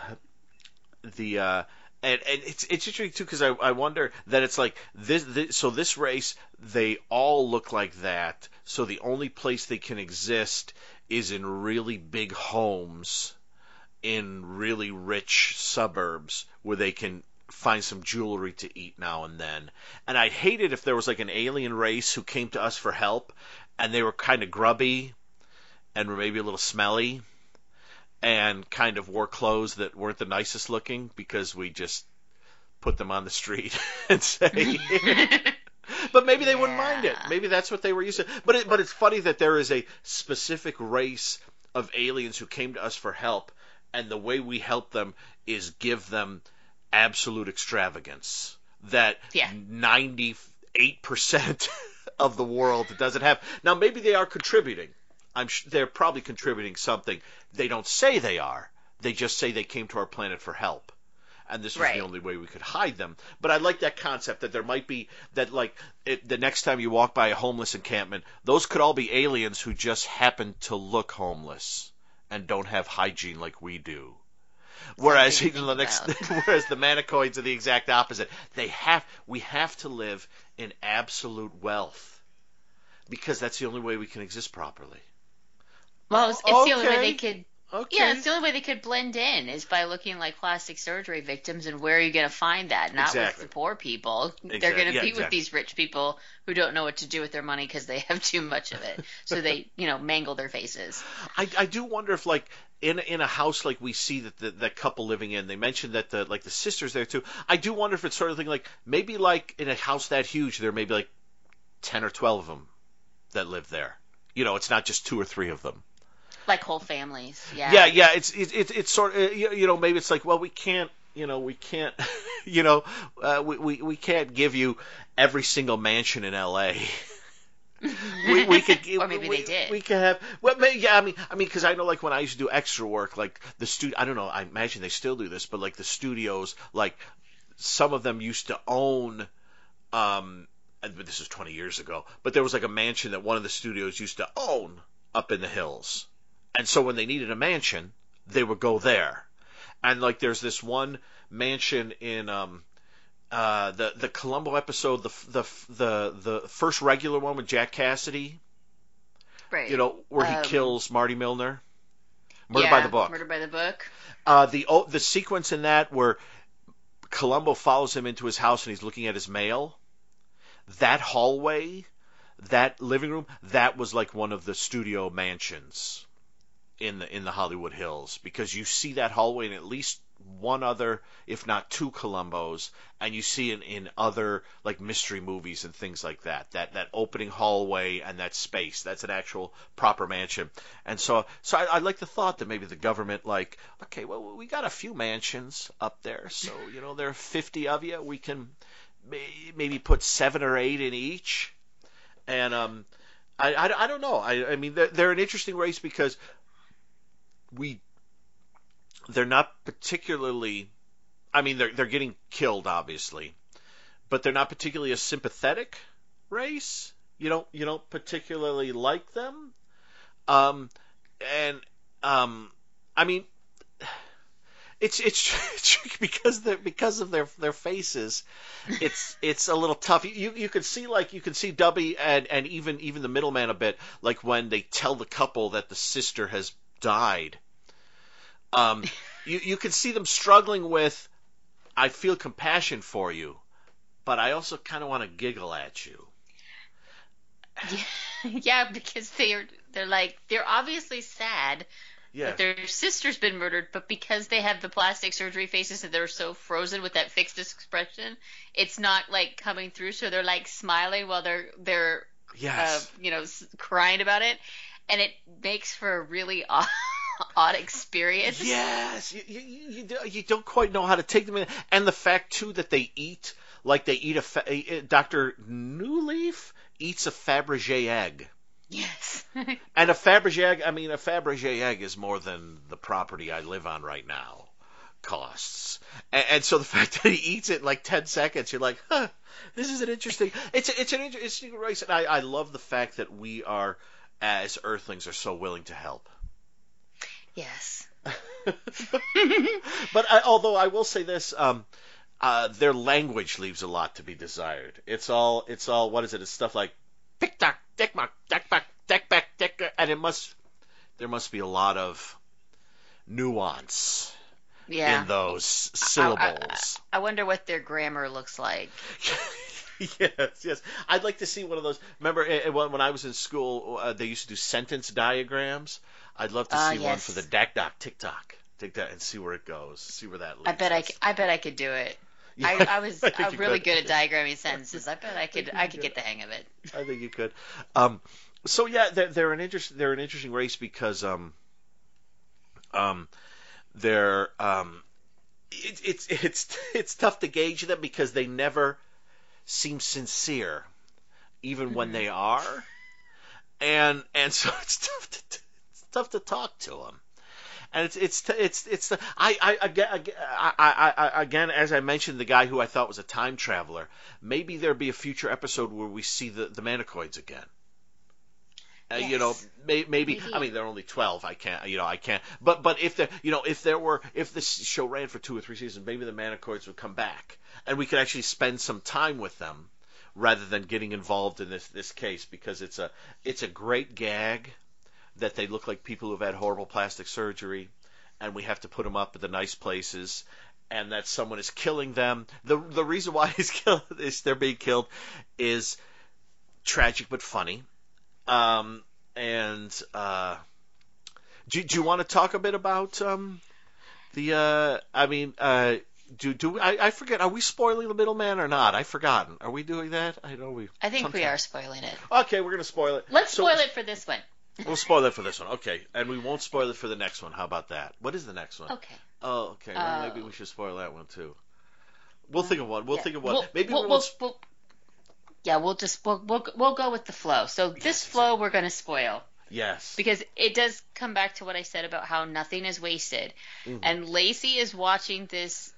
the uh and, and it's it's interesting too because I, I wonder that it's like this, this so this race they all look like that. So the only place they can exist is in really big homes in really rich suburbs where they can find some jewelry to eat now and then. And I'd hate it if there was like an alien race who came to us for help and they were kind of grubby and were maybe a little smelly and kind of wore clothes that weren't the nicest looking because we just put them on the street and say but maybe they wouldn't mind it. Maybe that's what they were used to. But it, but it's funny that there is a specific race of aliens who came to us for help and the way we help them is give them absolute extravagance that Yeah. 98% of the world doesn't have. Now, maybe they are contributing. I'm sh- they're probably contributing something. They don't say they are. They just say they came to our planet for help. And this was Right. the only way we could hide them. But I like that concept that there might be that like it, the next time you walk by a homeless encampment, those could all be aliens who just happen to look homeless and don't have hygiene like we do. Whereas to even the next, whereas the manicoids are the exact opposite. They have we have to live in absolute wealth because that's the only way we can exist properly. Well, it's, it's the only way they could. Okay. Yeah, it's the only way they could blend in is by looking like plastic surgery victims, and where are you going to find that? Not Exactly. with the poor people. They're going to yeah, be with these rich people who don't know what to do with their money because they have too much of it. so they, you know, mangle their faces. I, I do wonder if like in in a house like we see that the, that couple living in, they mentioned that the like the sisters there too. I do wonder if it's sort of thing like maybe like in a house that huge, there may be like ten or twelve of them that live there. You know, it's not just two or three of them. Like whole families. Yeah. Yeah, yeah. It's it's it's, it's sort of you you know maybe it's like well we can't you know we can't you know uh, we, we we can't give you every single mansion in L.A. we, we could or maybe we, they did. We could have well, maybe, yeah. I mean, I mean, because I know like when I used to do extra work, like the studio. I don't know. I imagine they still do this, but like the studios, like some of them used to own. Um, and this was 20 years ago, but there was like a mansion that one of the studios used to own up in the hills, and so when they needed a mansion, they would go there, and like there's this one mansion in um uh, the the Columbo episode, the the the the first regular one with Jack Cassidy, right. you know, where he Um, kills Marty Milner. Murder yeah, by the book. Murder by the book. Uh, the oh, the sequence in that where Columbo follows him into his house and he's looking at his mail. That hallway, that living room, that was like one of the studio mansions in the in the Hollywood Hills because you see that hallway in at least one other, if not two Columbos, and you see it in other like mystery movies and things like that. That that opening hallway and that space, that's an actual proper mansion. And so so I, I like the thought that maybe the government like, okay, well we got a few mansions up there, so you know there are 50 of you, we can may- maybe put seven or eight in each, and um. I, I, I don't know. I, I mean, they're, they're an interesting race because we they're not particularly I mean they're they're getting killed obviously, but they're not particularly a sympathetic race. You don't you don't particularly like them. Um and um I mean it's it's, because they because of their their faces. It's it's a little tough. You you can see like you can see Dubby and and even even the middleman a bit like when they tell the couple that the sister has died. Um, you you can see them struggling with. I feel compassion for you, but I also kind of want to giggle at you. yeah, because they're they're like they're obviously sad Yeah. that their sister's been murdered, but because they have the plastic surgery faces and they're so frozen with that fixed expression, it's not like coming through. So they're like smiling while they're they're uh, Yes. you know s- crying about it, and it makes for a really odd, odd experience. Yes, you, you, you, you don't quite know how to take them in, and the fact too that they eat like they eat a fa- eh, eh, Doctor Newleaf eats a Fabergé egg, Yes. and a Fabergé egg. I mean, a Fabergé egg is more than the property I live on right now costs, and, and so the fact that he eats it in like ten seconds, you're like, huh, this is an interesting. It's a, it's an interesting race, and I, I love the fact that we are as Earthlings are so willing to help. Yes. but I, although I will say this, um, uh, their language leaves a lot to be desired. It's all, it's all, what is it? It's stuff like tick tock, tick mock, tick back, tick back, tick, and it must, there must be a lot of nuance Yeah. in those syllables. I wonder what their grammar looks like. yes, yes. I'd like to see one of those. Remember eh, eh, when when I was in school, uh, they used to do sentence diagrams. I'd love to Ah, see one yes. for the Dak Doc Tick Tock, and see where it goes. See where that leads. I bet I, us. c- I bet I could do it. Yeah, I, I was I think uh, really could. good at diagramming sentences. I bet I could I could get the hang of it. I think you could. Um, so yeah, they're, they're an interest. They're an interesting race because um, um, they're um, it, it's it's it's tough to gauge them because they never seem sincere, even when they are, and and so it's tough to tough to talk to them. And it's it's it's it's the I I again I, I, I again as I mentioned the guy who I thought was a time traveler. Maybe there'll be a future episode where we see the the Manicoids again. Uh, You know, may, maybe, Maybe. I mean they're only twelve. I can't, you know, I can't. But but if there, you know, if there were, if this show ran for two or three seasons, maybe the Manicoids would come back, and we could actually spend some time with them, rather than getting involved in this this case because it's a it's a great gag that they look like people who've had horrible plastic surgery, and we have to put them up at the nice places. And that someone is killing them. The the reason why he's killed is they're being killed is tragic but funny. Um, and uh, do, do you want to talk a bit about um, the? Uh, I mean, uh, do do I, I forget? Are we spoiling the middleman or not? I've forgotten. Are we doing that? I know we. I think we are spoiling it. Okay, we're gonna spoil it. Let's So- spoil it for this one. We'll spoil it for this one. Okay, and we won't spoil it for the next one. How about that? What is the next one? Okay. Oh, okay. Well, Oh. maybe we should spoil that one too. We'll think of one. We'll Yeah. think of one. We'll- maybe we'll, we we'll, won't. we'll- yeah, we'll just we'll, we'll we'll go with the flow. So this flow we're going to spoil yes. because it does come back to what I said about how nothing is wasted. Mhm. And Lacey is watching this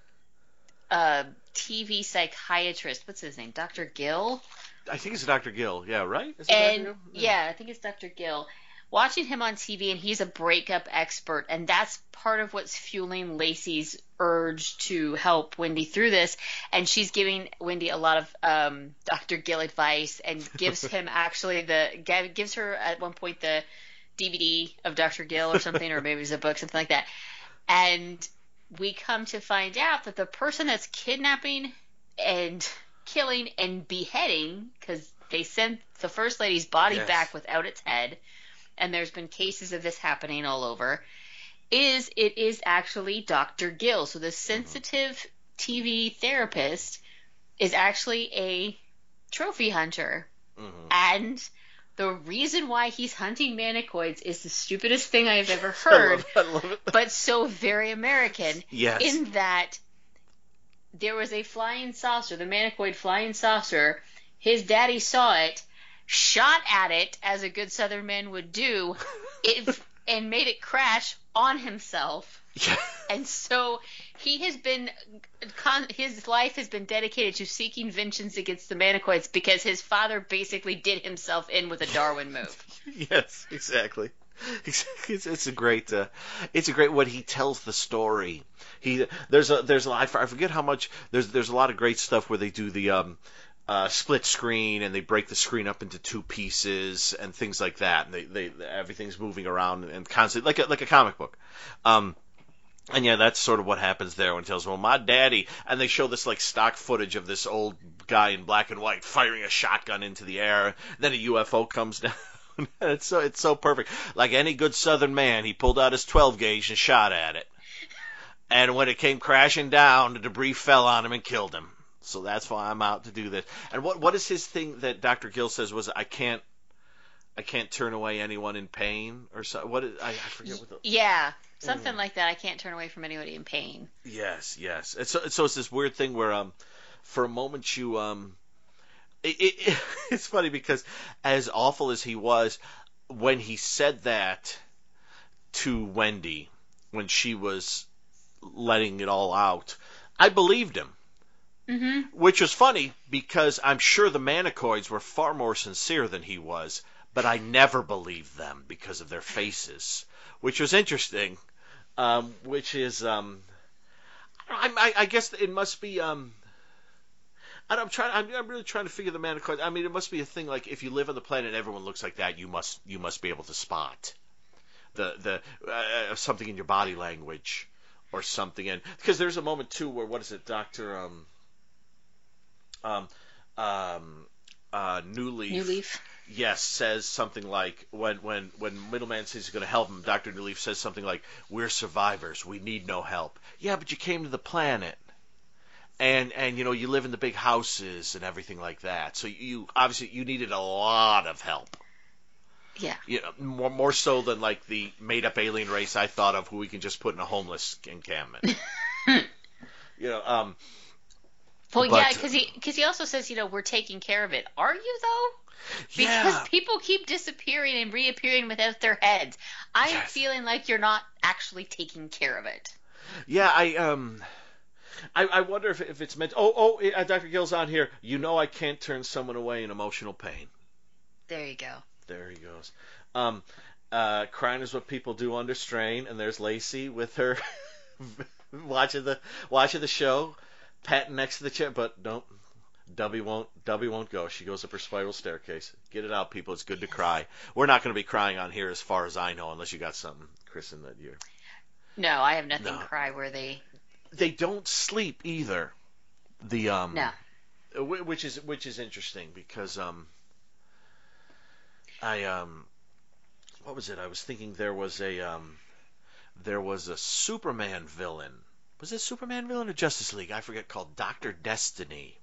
uh, TV psychiatrist. What's his name? Dr. Gill. I think it's Dr. Gill. Yeah, right. Is and Dr. Gill? yeah, I think it's Dr. Gill. Watching him on TV, and he's a breakup expert, and that's part of what's fueling Lacey's urge to help Wendy through this. And she's giving Wendy a lot of um, Dr. Gill advice, and gives him actually the gives her at one point the DVD of Dr. Gill or something, or maybe it's a book, something like that. And we come to find out that the person that's kidnapping and killing and beheading, because they sent the first lady's body Yes. back without its head, and there's been cases of this happening all over, is it is actually Dr. Gill. So the sensitive TV therapist is actually a trophy hunter. Mhm. And the reason why he's hunting manicoids is the stupidest thing I've ever I heard, love, I love it. but so very American yes. in that there was a flying saucer, the manicoid flying saucer. His daddy saw it, shot at it as a good Southern man would do, it, and made it crash on himself. Yeah. And so he has been, con- his life has been dedicated to seeking vengeance against the manicoids because his father basically did himself in with a Darwin move. yes, exactly. It's, it's a great, uh, it's a great what he tells the story. He there's a there's a I forget how much there's there's a lot of great stuff where they do the um uh, split screen and they break the screen up into two pieces and things like that. And they, they everything's moving around and constantly like a, like a comic book. Um, and yeah, that's sort of what happens there when he tells, well, my daddy, and they show this like stock footage of this old guy in black and white firing a shotgun into the air. Then a UFO comes down. it's so it's so perfect. Like any good Southern man, he pulled out his 12 gauge and shot at it. And when it came crashing down, the debris fell on him and killed him. So that's why I'm out to do this. And what what is his thing that Dr. Gill says was I can't I can't turn away anyone in pain or so. What is, I, I forget what the Yeah, something like that. I can't turn away from anybody in pain. Yes, yes. And so, so it's this weird thing where, um, for a moment you, um, it, it, it's funny because as awful as he was, when he said that to Wendy, when she was letting it all out, I believed him. hmm Which was funny because I'm sure the Manicoids were far more sincere than he was, but I never believed them because of their faces, which was interesting. Um, which is, um, I, I, I guess it must be. Um, I I'm trying. I'm, I'm really trying to figure the man. Manicoid. I mean, it must be a thing like if you live on the planet, and everyone looks like that. You must you must be able to spot the the uh, something in your body language or something. And because there's a moment too where what is it, Doctor um um um uh New Leaf, New Leaf. yes says something like when when when middleman says he's going to help him dr newleaf says something like we're survivors we need no help yeah but you came to the planet and and you know you live in the big houses and everything like that so you obviously you needed a lot of help Yeah. You know, more more so than like the made up alien race I thought of, who we can just put in a homeless encampment. you know, um, Well, But- yeah, because he because he also says, you know, we're taking care of it. Are you though? Because yeah, people keep disappearing and reappearing without their heads. I'm Yes. feeling like you're not actually taking care of it. yeah. I um, I, I wonder if if it's meant. Oh, oh, uh, Dr. Gill's on here. You know, I can't turn someone away in emotional pain. There you go. There he goes. Um, uh, crying is what people do under strain, and there's Lacey with her watching the watching the show, patting next to the chair, but don't. Dubby won't. Dubby won't go. She goes up her spiral staircase. Get it out, people. It's good to cry. We're not going to be crying on here, as far as I know, unless you got something, Chris, in that year. No, I have nothing No. cry worthy. They don't sleep either. The um. No. Which is which is interesting because um I um what was it I was thinking there was a um there was a Superman villain was it Superman villain or Justice League I forget called Doctor Destiny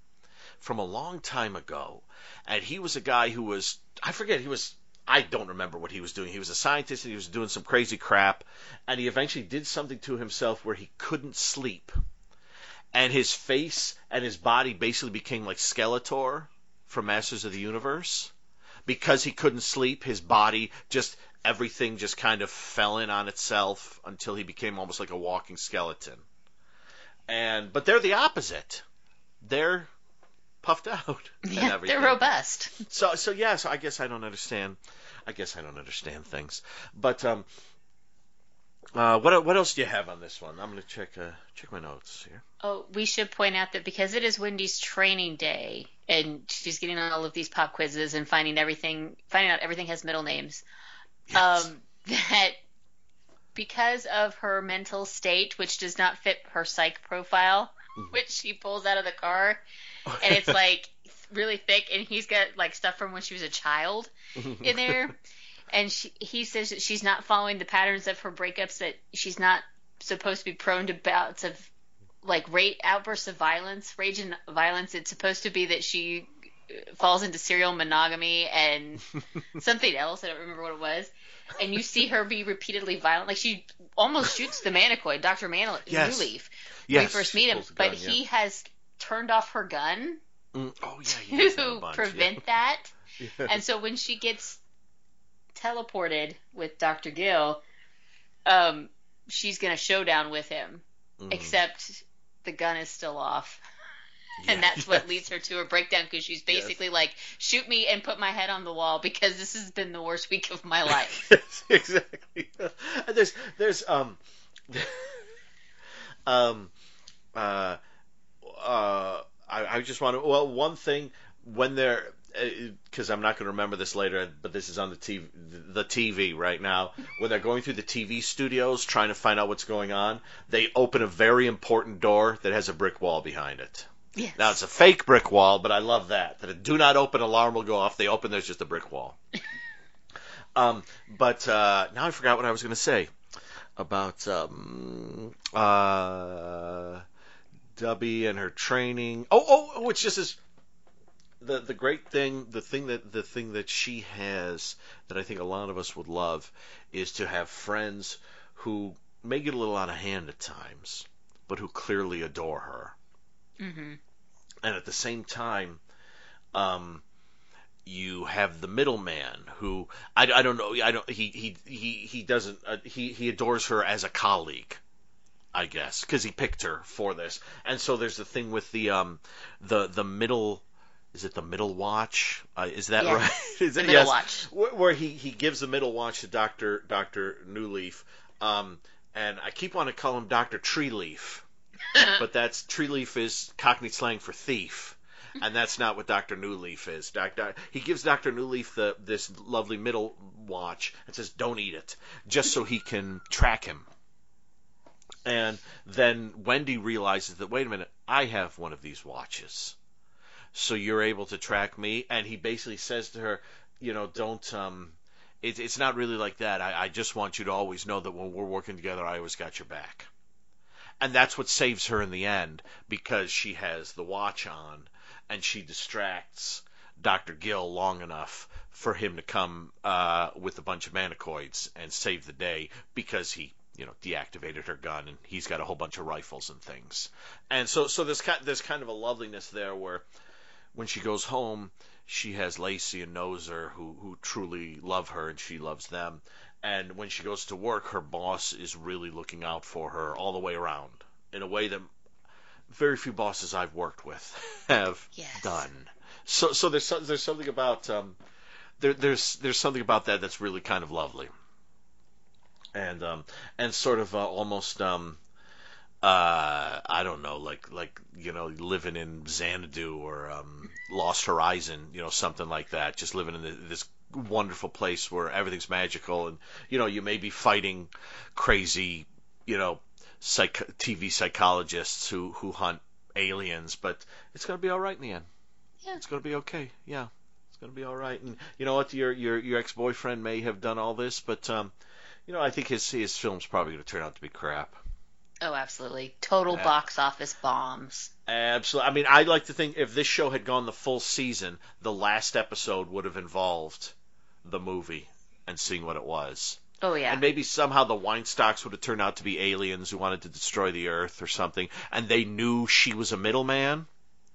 from a long time ago and he was a guy who was I forget he was I don't remember what he was doing he was a scientist and he was doing some crazy crap and he eventually did something to himself where he couldn't sleep and his face and his body basically became like Skeletor from Masters of the Universe. Because he couldn't sleep, his body just everything just kind of fell in on itself until he became almost like a walking skeleton. And but they're the opposite. They're puffed out and Yeah, everything. they're robust. So so yeah, so I guess I don't understand. I guess I don't understand things. But um, uh, what what else do you have on this one? I'm gonna check uh, check my notes here. Oh, we should point out that because it is Wendy's training day and she's getting on all of these pop quizzes and finding everything, finding out everything has middle names, um, that because of her mental state, which does not fit her psych profile, which she pulls out of the car, and it's like really thick, and he's got like stuff from when she was a child in there. And she, he says that she's not following the patterns of her breakups, that she's not supposed to be prone to bouts of like rate outbursts of violence, rage and violence. It's supposed to be that she uh, falls into serial monogamy and something else. I don't remember what it was. And you see her be repeatedly violent, like she almost shoots the Manicoid, Doctor Man- Yes. Newleaf, yes, when we first meet him. the But yeah. he has turned off her gun Mm, oh yeah, that a to prevent that. yeah. And so when she gets teleported with Dr. Gill, um, she's gonna showdown with him. Mhm. Except the gun is still off. Yeah, and that's what leads her to her breakdown because she's basically like, shoot me and put my head on the wall because this has been the worst week of my life. yes, exactly. There's there's um um uh uh I, I just want to well one thing when they're because I'm not going to remember this later, but this is on the TV, the TV right now. When they're going through the TV studios trying to find out what's going on, they open a very important door that has a brick wall behind it. yes. Now it's a fake brick wall, but I love that. That a do not open alarm will go off. They open, there's just a brick wall. um, but uh, now I forgot what I was going to say about um, uh, Dubby and her training. Oh, oh, oh, it's just as the the great thing, the thing that the thing that she has that I think a lot of us would love is to have friends who may get a little out of hand at times, but who clearly adore her hmm and at the same time, um, you have the middleman who I, I don't know I don't he he he he doesn't uh, he he adores her as a colleague. I guess because he picked her for this, and so there's the thing with the um the the middle is it the middle watch? Uh, is that Yes, right? Is the it- middle yes. watch. Where, where he he gives the middle watch to Doctor Doctor Newleaf, um, and I keep wanting to call him Doctor Treeleaf but that's tree leaf is Cockney slang for thief, and that's not what Doctor Newleaf is. Doctor he gives Doctor Newleaf the this lovely middle watch and says, "Don't eat it," just so he can track him. And then Wendy realizes that wait a minute, I have one of these watches, so you're able to track me. And he basically says to her, you know, don't um. It, it's not really like that. I, I just want you to always know that when we're working together, I always got your back and that's what saves her in the end because she has the watch on and she distracts Dr. Gill long enough for him to come uh, with a bunch of manicoids and save the day because he you know deactivated her gun and he's got a whole bunch of rifles and things. And so so there's kind there's kind of a loveliness there where when she goes home she has Lacey and Noser who who truly love her and she loves them. And when she goes to work her boss is really looking out for her all the way around in a way that very few bosses I've worked with have Yes. done. So so there's there's something about um there, there's there's something about that that's really kind of lovely and um and sort of uh, almost um uh I don't know like like you know living in Xanadu or um Lost Horizon you know something like that just living in the, this wonderful place where everything's magical and you know you may be fighting crazy you know psych- TV psychologists who who hunt aliens but it's going to be all right in the end. Yeah. it's going to be okay. Yeah. It's going to be all right. And you know what? Your your your ex-boyfriend may have done all this but um you know I think his his film's probably going to turn out to be crap Oh, absolutely. Total Yeah. box office bombs. Absolutely. I mean, I'd like to think if this show had gone the full season, the last episode would have involved the movie and seeing what it was. Oh yeah. And maybe somehow the Weinstocks would have turned out to be aliens who wanted to destroy the Earth or something, and they knew she was a middleman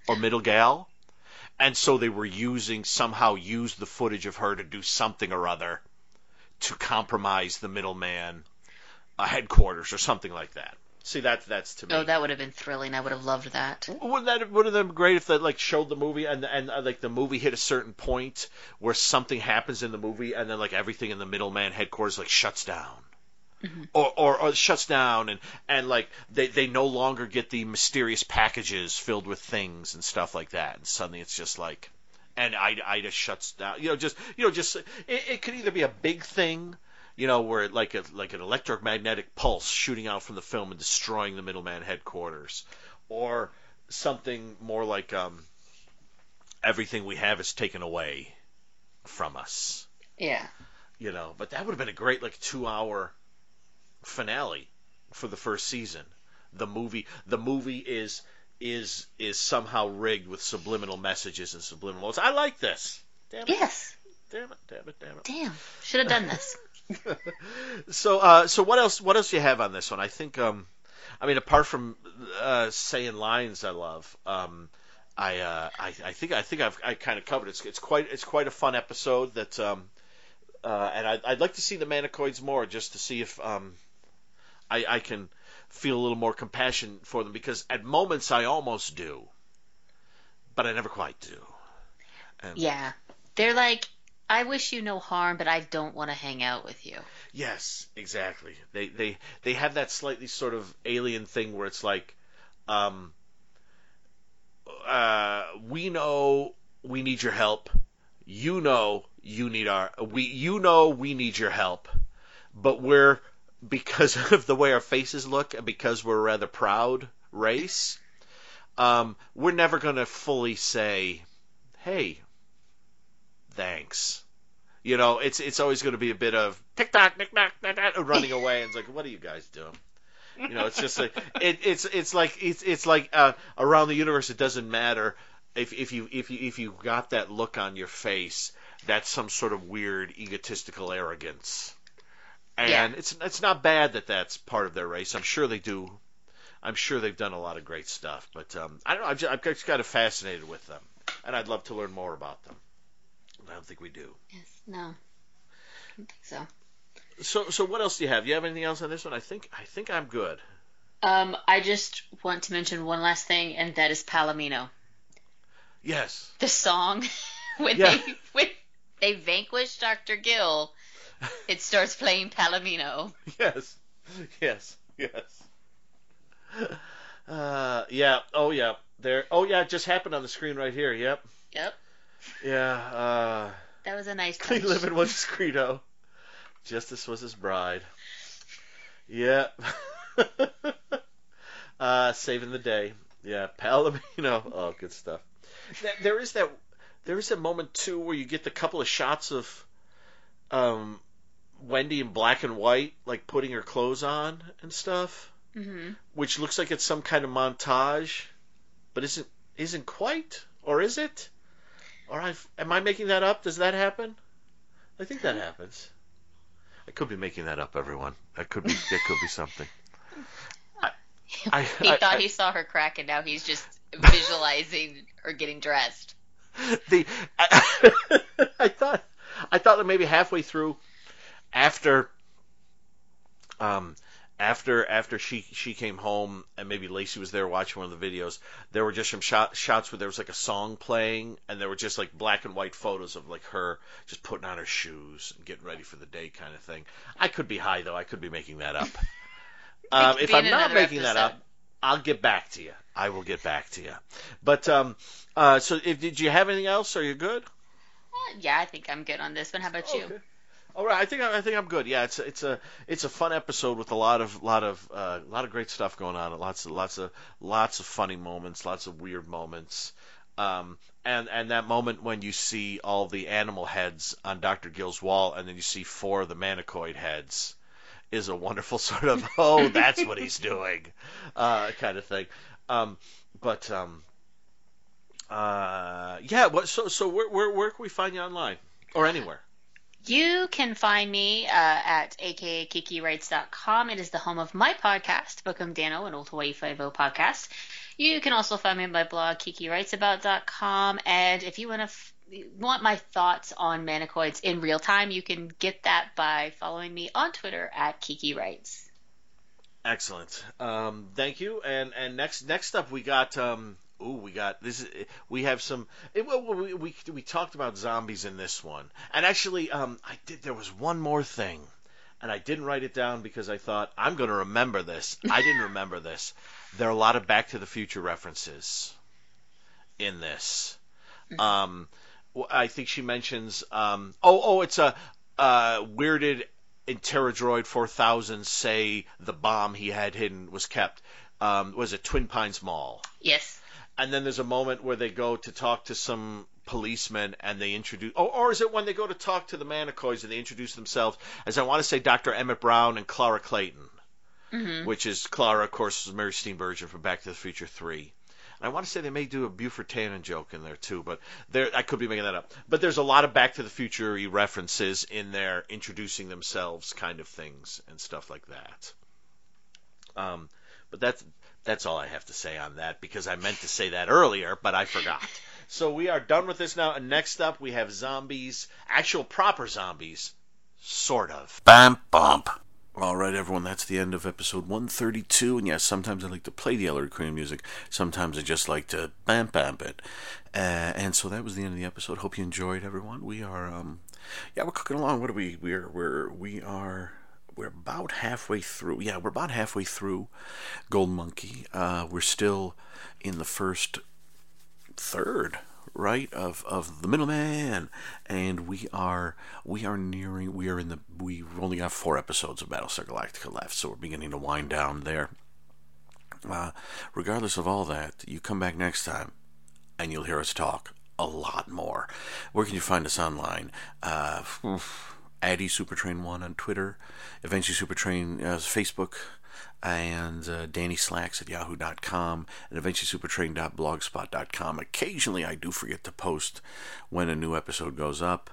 or middle gal, and so they were using somehow used the footage of her to do something or other to compromise the middleman uh, headquarters or something like that. See, that that's to me. oh, that would have been thrilling. I would have loved that. Wouldn't that would have been great if they like showed the movie and and uh, like the movie hit a certain point where something happens in the movie and then like everything in the middleman headquarters like shuts down. Or, or, or shuts down and, and like they, they no longer get the mysterious packages filled with things and stuff like that and suddenly it's just like and Ida, Ida shuts down you know just you know just it, it could either be a big thing you know, where like a like an electromagnetic pulse shooting out from the film and destroying the middleman headquarters, or something more like um, everything we have is taken away from us, Yeah. you know. But that would have been a great like two hour finale for the first season. The movie the movie is is is somehow rigged with subliminal messages and subliminals. I like this. Damn it! Yes. Damn it! Damn it! Damn it! Damn. Should have done this. So, uh, so what else? What else do you have on this one? I think, um, I mean, apart from uh, saying lines, I love. Um, I, uh, I, I think, I think I've, I kind of covered it. It's, it's quite, it's quite a fun episode. That, um, uh, and I'd, I'd like to see the Manicoids more, just to see if, um, I, I can feel a little more compassion for them because at moments I almost do, but I never quite do. And Yeah. They're like, I wish you no harm, but I don't want to hang out with you. Yes, exactly. They they they have that slightly sort of alien thing where it's like, um, uh, we know we need your help. You know you need our we you know we need your help, but we're because of the way our faces look and because we're a rather proud race, um, we're never gonna fully say, hey, thanks. You know, it's it's always going to be a bit of tick tock, nick knock, knock, running away, and it's like, what are you guys doing? You know, it's just like it, it's it's like it's it's like uh, around the universe. It doesn't matter if if you if you if you got that look on your face. That's some sort of weird egotistical arrogance, and Yeah. it's it's not bad that that's part of their race. I'm sure they do. I'm sure they've done a lot of great stuff, but um, I don't know. I'm just, I'm just kind of fascinated with them, and I'd love to learn more about them. I don't think we do. Yes. No. I don't think so. So, so what else do you have? You have anything else on this one? I think, I think I'm good. Um, I just want to mention one last thing, and that is Palomino. Yes. The song when Yeah. they when they vanquish Dr. Gill, it starts playing Palomino. Yes. Yes. Yes. Uh, yeah. Oh, yeah. There. Oh, yeah. It just happened on the screen right here. Yep. Yep. Yeah. Uh, That was a nice Clean touch. living was his credo. Justice was his bride. Yeah. uh, saving the day. Yeah, Palomino. Oh, good stuff. There is that. There is a moment too where you get the couple of shots of, um, Wendy in black and white, like putting her clothes on and stuff, hmm which looks like it's some kind of montage, but isn't isn't quite, or is it? Or I am I making that up? Does that happen? I think that happens. I could be making that up, everyone. That could be that could be something. I, I, He I- thought he saw her crack, and now he's just visualizing her getting dressed. the I, I thought I thought that maybe halfway through after um after after she she came home and maybe Lacey was there watching one of the videos there were just some shot, shots where there was like a song playing and there were just like black and white photos of like her just putting on her shoes and getting ready for the day kind of thing. I could be high though. I could be making that up. Um, if I'm not making that up. I'll get back to you. I will get back to you. But um uh so if, did you have anything else? Are you good Uh, yeah, I think I'm good on this one. How about you? Okay. All right, I think I think I'm good. Yeah, it's it's a it's a fun episode with a lot of lot of uh, lot of great stuff going on. Lots of lots of lots of funny moments, lots of weird moments. Um, and and that moment when you see all the animal heads on Dr. Gill's wall, and then you see four of the manicoid heads, is a wonderful sort of oh that's what he's doing, uh, kind of thing. Um, but um, uh, yeah. What so so where where where can we find you online or anywhere? You can find me uh, at akakikirights.com. It is the home of my podcast, Book 'Em Danno, an Old Hawaii Five-O podcast. You can also find me on my blog, kikirightsabout.com. And if you want to f- want my thoughts on manicoids in real time, you can get that by following me on Twitter at kikirights. Excellent. Um, thank you. And and next next up we got um ooh we got this is we have some it, well, we, we we talked about zombies in this one. And actually um I did there was one more thing. And I didn't write it down because I thought I'm going to remember this. I didn't remember this. There are a lot of Back to the Future references in this. Um, w- I think she mentions. Um, oh, oh, it's a uh, weirded Interadroid 4000 say the bomb he had hidden was kept. Um, was it Twin Pines Mall? Yes. And then there's a moment where they go to talk to some policemen and they introduce. Oh, or is it when they go to talk to the Manicoids and they introduce themselves as I want to say Dr. Emmett Brown and Clara Clayton, Mm-hmm. which is Clara, of course, is Mary Steenburgen from Back to the Future 3. And I want to say they may do a Buford Tannen joke in there too, but there I could be making that up. But there's a lot of Back to the Future references in there, introducing themselves, kind of things and stuff like that. Um, but that's that's all I have to say on that because I meant to say that earlier, but I forgot. So we are done with this now, and next up we have zombies, actual proper zombies, sort of. Bam bump. All right, everyone, that's the end of episode 132. And yes, sometimes I like to play the Ellery Queen music. Sometimes I just like to bam bam it. Uh, and so that was the end of the episode. Hope you enjoyed, everyone. We are, um, yeah, we're cooking along. What are we? We're, we're, we are, we're about halfway through. Yeah, we're about halfway through Gold Monkey. Uh, we're still in the first third right of of the middleman and we are we are nearing we are in the we've only got four episodes of battlestar galactica left so we're beginning to wind down there uh, regardless of all that you come back next time and you'll hear us talk a lot more where can you find us online uh, Addy Supertrain one on Twitter, eventually Supertrain uh, Facebook, and uh, Danny Slacks at yahoo.com, and eventually. Occasionally, I do forget to post when a new episode goes up.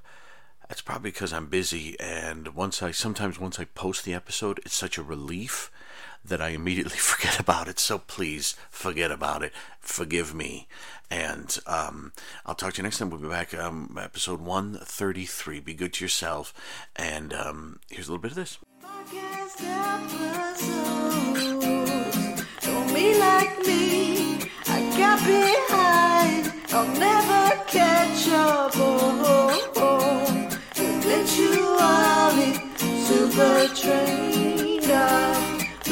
That's probably because I'm busy, and once I sometimes once I post the episode, it's such a relief that I immediately forget about it. So please forget about it. Forgive me. And um, I'll talk to you next time. We'll be back, um, episode 133. Be good to yourself. And um, here's a little bit of this. Super trainer.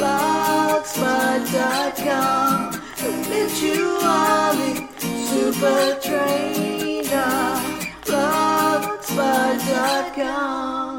Blogspot.com. Eventually, super trainer. Blogspot.com.